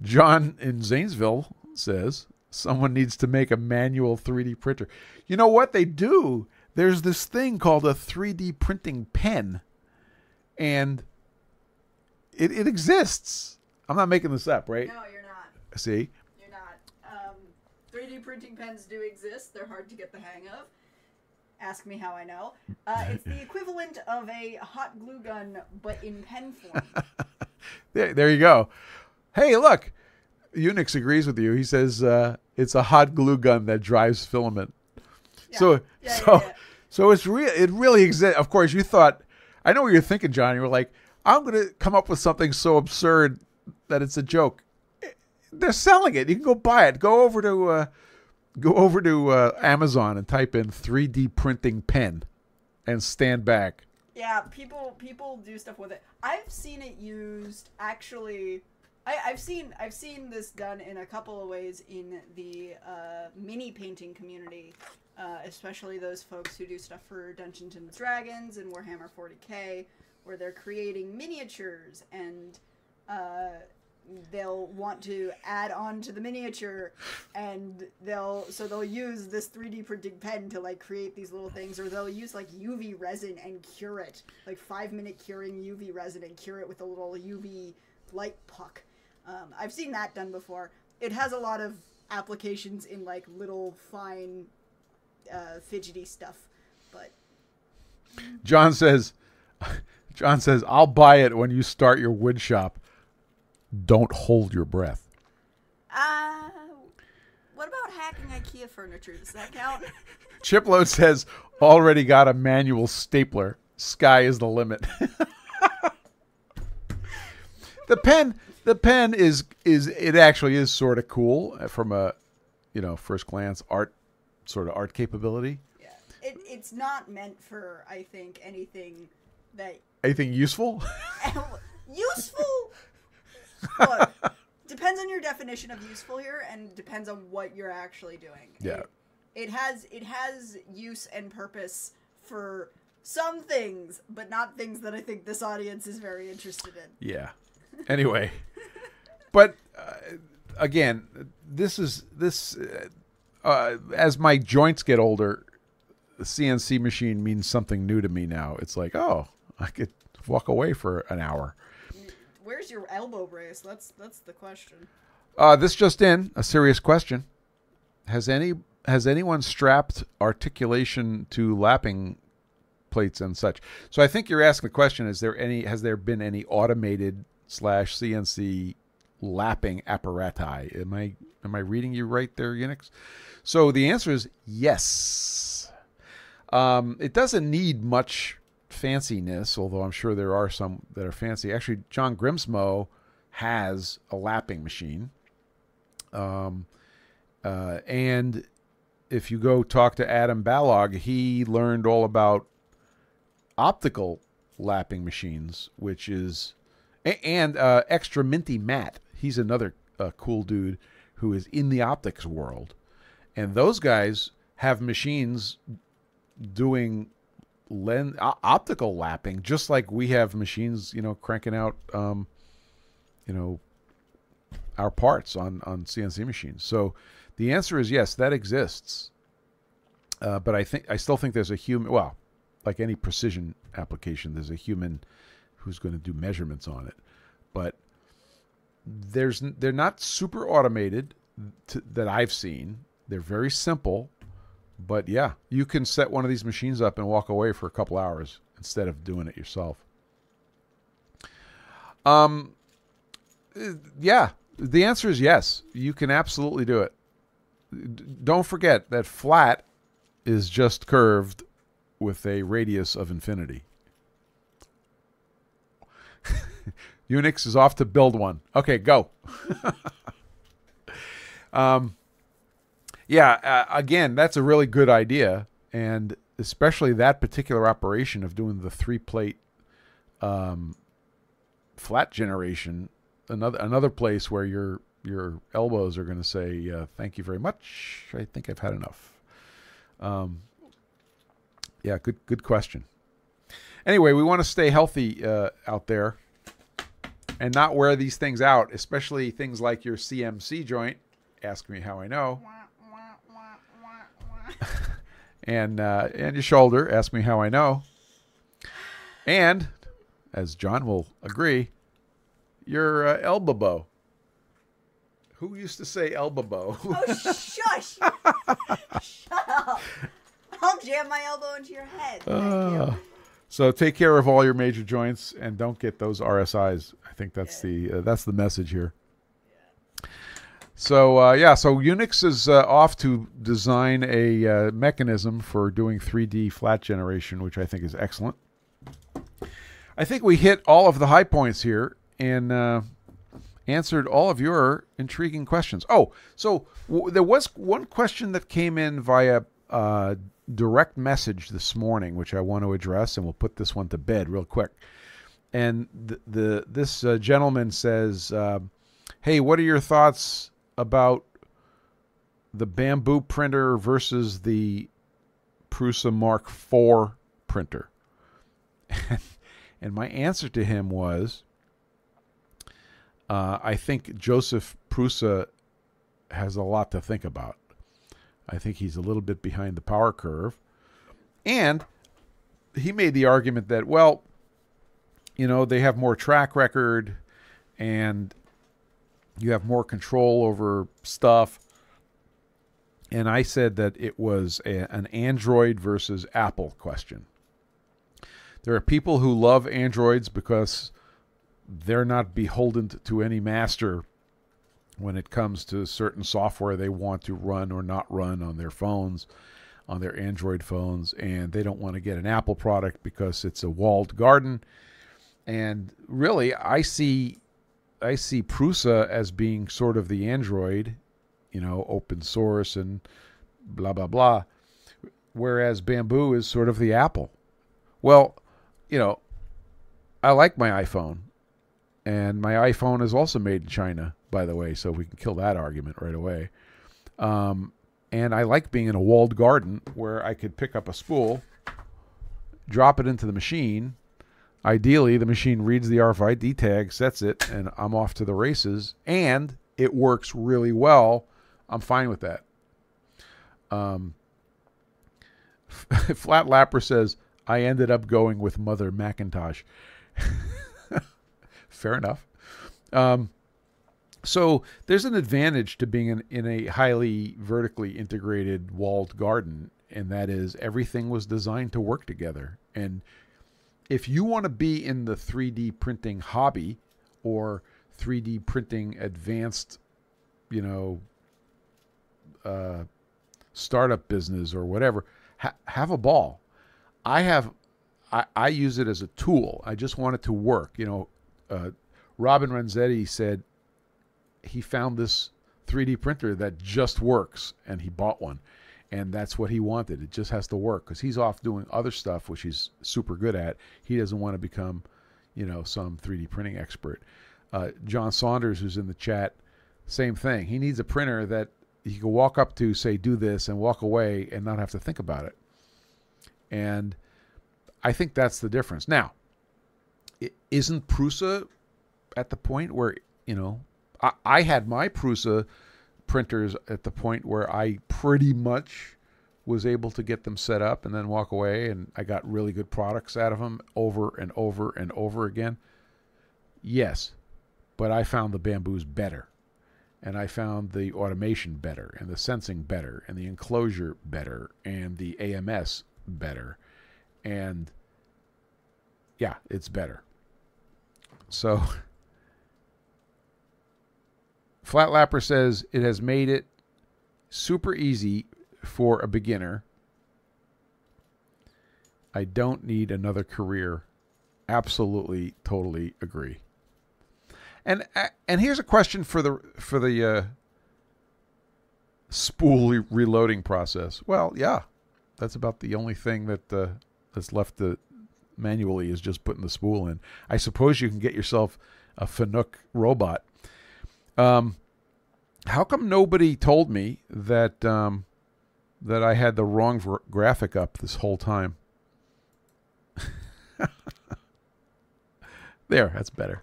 John in Zanesville says someone needs to make a manual 3D printer. You know what they do? There's this thing called a 3D printing pen, and It, it exists. I'm not making this up, right? No, you're not. See? You're not. Um, 3D printing pens do exist. They're hard to get the hang of. Ask me how I know. Uh, it's the equivalent of a hot glue gun, but in pen form. There, there you go. Hey, look. Unix agrees with you. He says uh, it's a hot glue gun that drives filament. So, Yeah, yeah, so, yeah. so it's real. It really exists. Of course, you thought. I know what you're thinking, John. You were like, I'm going to come up with something so absurd that it's a joke. They're selling it. You can go buy it. Go over to uh, go over to uh, Amazon and type in 3D printing pen, and stand back. Yeah, people people do stuff with it. I've seen it used actually. I, I've seen I've seen this done in a couple of ways in the uh, mini painting community, uh, especially those folks who do stuff for Dungeons and Dragons and Warhammer 40k, where they're creating miniatures and uh, they'll want to add on to the miniature and they'll so they'll use this 3d printing pen to like create these little things or they'll use like uv resin and cure it. Like five minute curing uv resin and cure it with a little uv light puck. Um, i've seen that done before. It has a lot of applications in like little fine uh, fidgety stuff but John says, John says, I'll buy it when you start your wood shop. Don't hold your breath. uh what about hacking ikea furniture does that count Chipload says, already got a manual stapler. Sky is the limit. the pen, the pen is is it actually is sort of cool from a, you know, first glance art sort of art capability. Yeah, it, it's not meant for I think anything that Anything useful? useful. Look, depends on your definition of useful here, and depends on what you're actually doing. Yeah. It, it has it has use and purpose for some things, but not things that I think this audience is very interested in. Yeah. Anyway, but uh, again, this is this uh, uh, as my joints get older, the CNC machine means something new to me now. It's like, oh, I could walk away for an hour. Where's your elbow brace? That's that's the question. Uh, this just in, a serious question. Has any has anyone strapped articulation to lapping plates and such? So I think you're asking the question: Is there any? Has there been any automated slash CNC lapping apparati? Am I am I reading you right there, Unix? So the answer is yes. Um, it doesn't need much fanciness, although I'm sure there are some that are fancy. Actually, John Grimsmo has a lapping machine. Um, uh, and if you go talk to Adam Balog, he learned all about optical lapping machines, which is and uh, extra minty Matt. He's another uh, cool dude who is in the optics world, and those guys have machines doing len- o- optical lapping, just like we have machines, you know, cranking out, um, you know, our parts on on CNC machines. So the answer is yes, that exists. Uh, but I think I still think there's a human. Well, like any precision application, there's a human who's going to do measurements on it. But there's they're not super automated to, that I've seen. They're very simple. But yeah, you can set one of these machines up and walk away for a couple hours instead of doing it yourself. Um, uh, yeah, the answer is yes. You can absolutely do it. D- Don't forget that flat is just curved with a radius of infinity. Unix is off to build one. Okay, go. um, yeah, uh, again, that's a really good idea, and especially that particular operation of doing the three plate um, flat generation. Another another place where your your elbows are going to say uh, thank you very much. I think I've had enough. Um, yeah, good good question. Anyway, we want to stay healthy uh, out there and not wear these things out, especially things like your CMC joint. Ask me how I know. and uh, and your shoulder. Ask me how I know. And as John will agree, You're uh, elbow. Who used to say elbow? Oh, shush! Shut up! I'll jam my elbow into your head. Uh, so take care of all your major joints and don't get those RSIs. I think that's the uh, that's the message here. So uh, yeah, so Unix is uh, off to design a uh, mechanism for doing 3D flat generation, which I think is excellent. I think we hit all of the high points here and uh, answered all of your intriguing questions. Oh, so there was one question that came in via uh, direct message this morning, which I want to address, and we'll put this one to bed real quick. And the, the this uh, gentleman says, uh, "Hey, what are your thoughts about the Bambu printer versus the Prusa Mark IV printer?" and my answer to him was, uh, I think Josef Prusa has a lot to think about. I think he's a little bit behind the power curve. And he made the argument that, well, you know, they have more track record and you have more control over stuff. And I said that it was a, an Android versus Apple question. There are people who love Androids because they're not beholden to any master when it comes to certain software they want to run or not run on their phones, on their Android phones, and they don't want to get an Apple product because it's a walled garden. And really, I see I see Prusa as being sort of the Android, you know, open source and blah blah blah, whereas Bambu is sort of the Apple. Well, you know, I like my iPhone, and my iPhone is also made in China, by the way, so we can kill that argument right away. Um, and I like being in a walled garden where I could pick up a spool, drop it into the machine. Ideally, the machine reads the RFID tag, sets it, and I'm off to the races. And it works really well. I'm fine with that. Um, Flat Lapper says, I ended up going with Mother Macintosh. Fair enough. Um, so there's an advantage to being in, in a highly vertically integrated walled garden, and that is everything was designed to work together. And if you want to be in the 3D printing hobby or 3D printing advanced, you know, uh, startup business or whatever, ha- have a ball. I have, I, I use it as a tool. I just want it to work. You know, uh, Robin Renzetti said he found this 3D printer that just works, and he bought one, and that's what he wanted. It just has to work because he's off doing other stuff, which he's super good at. He doesn't want to become, you know, some 3D printing expert. Uh, John Saunders, who's in the chat, same thing. He needs a printer that he can walk up to, say, "Do this," and walk away and not have to think about it. And I think that's the difference. Now, isn't Prusa at the point where you know I, I had my Prusa printers at the point where I pretty much was able to get them set up and then walk away, and I got really good products out of them over and over and over again. Yes, but I found the Bambus better, and I found the automation better, and the sensing better, and the enclosure better, and the AMS better, and yeah, it's better. So, Flat Lapper says it has made it super easy for a beginner. I don't need another career. Absolutely, totally agree. And and here's a question for the for the uh, spool re- reloading process. Well, yeah, that's about the only thing that uh, that's left to manually is just putting the spool in. I suppose you can get yourself a Fanuc robot. Um, how come nobody told me that um, that I had the wrong graphic up this whole time? there, that's better.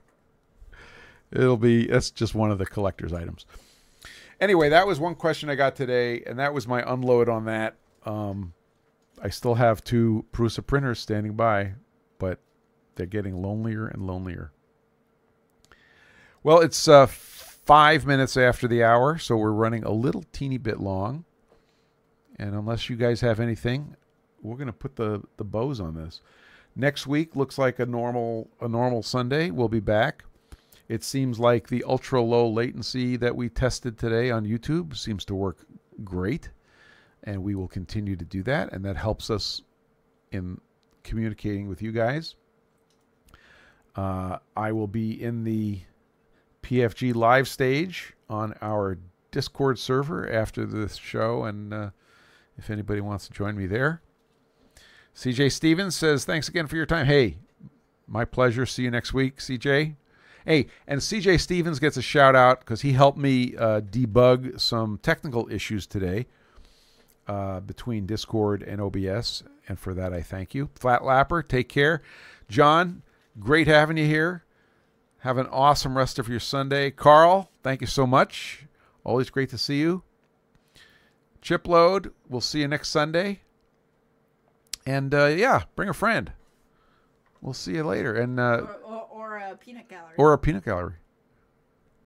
It'll be that's just one of the collector's items. Anyway, that was one question I got today, and that was my unload on that. Um, I still have two Prusa printers standing by, but they're getting lonelier and lonelier. Well, it's uh, five minutes after the hour, so we're running a little teeny bit long. And unless you guys have anything, we're going to put the, the bows on this. Next week looks like a normal a normal Sunday. We'll be back. It seems like the ultra low latency that we tested today on YouTube seems to work great, and we will continue to do that, and that helps us in communicating with you guys. Uh, I will be in the PFG live stage on our Discord server after this show, and uh, if anybody wants to join me there. CJ Stevens says, Thanks again for your time. Hey, my pleasure. See you next week, CJ. Hey, and CJ Stevens gets a shout out because he helped me uh, debug some technical issues today uh, between Discord and OBS. And for that, I thank you. Flat Lapper, take care. John, great having you here. Have an awesome rest of your Sunday. Carl, thank you so much. Always great to see you. Chipload, we'll see you next Sunday. And uh, yeah, bring a friend. We'll see you later. And uh, Or, or, or a peanut gallery. or a peanut gallery.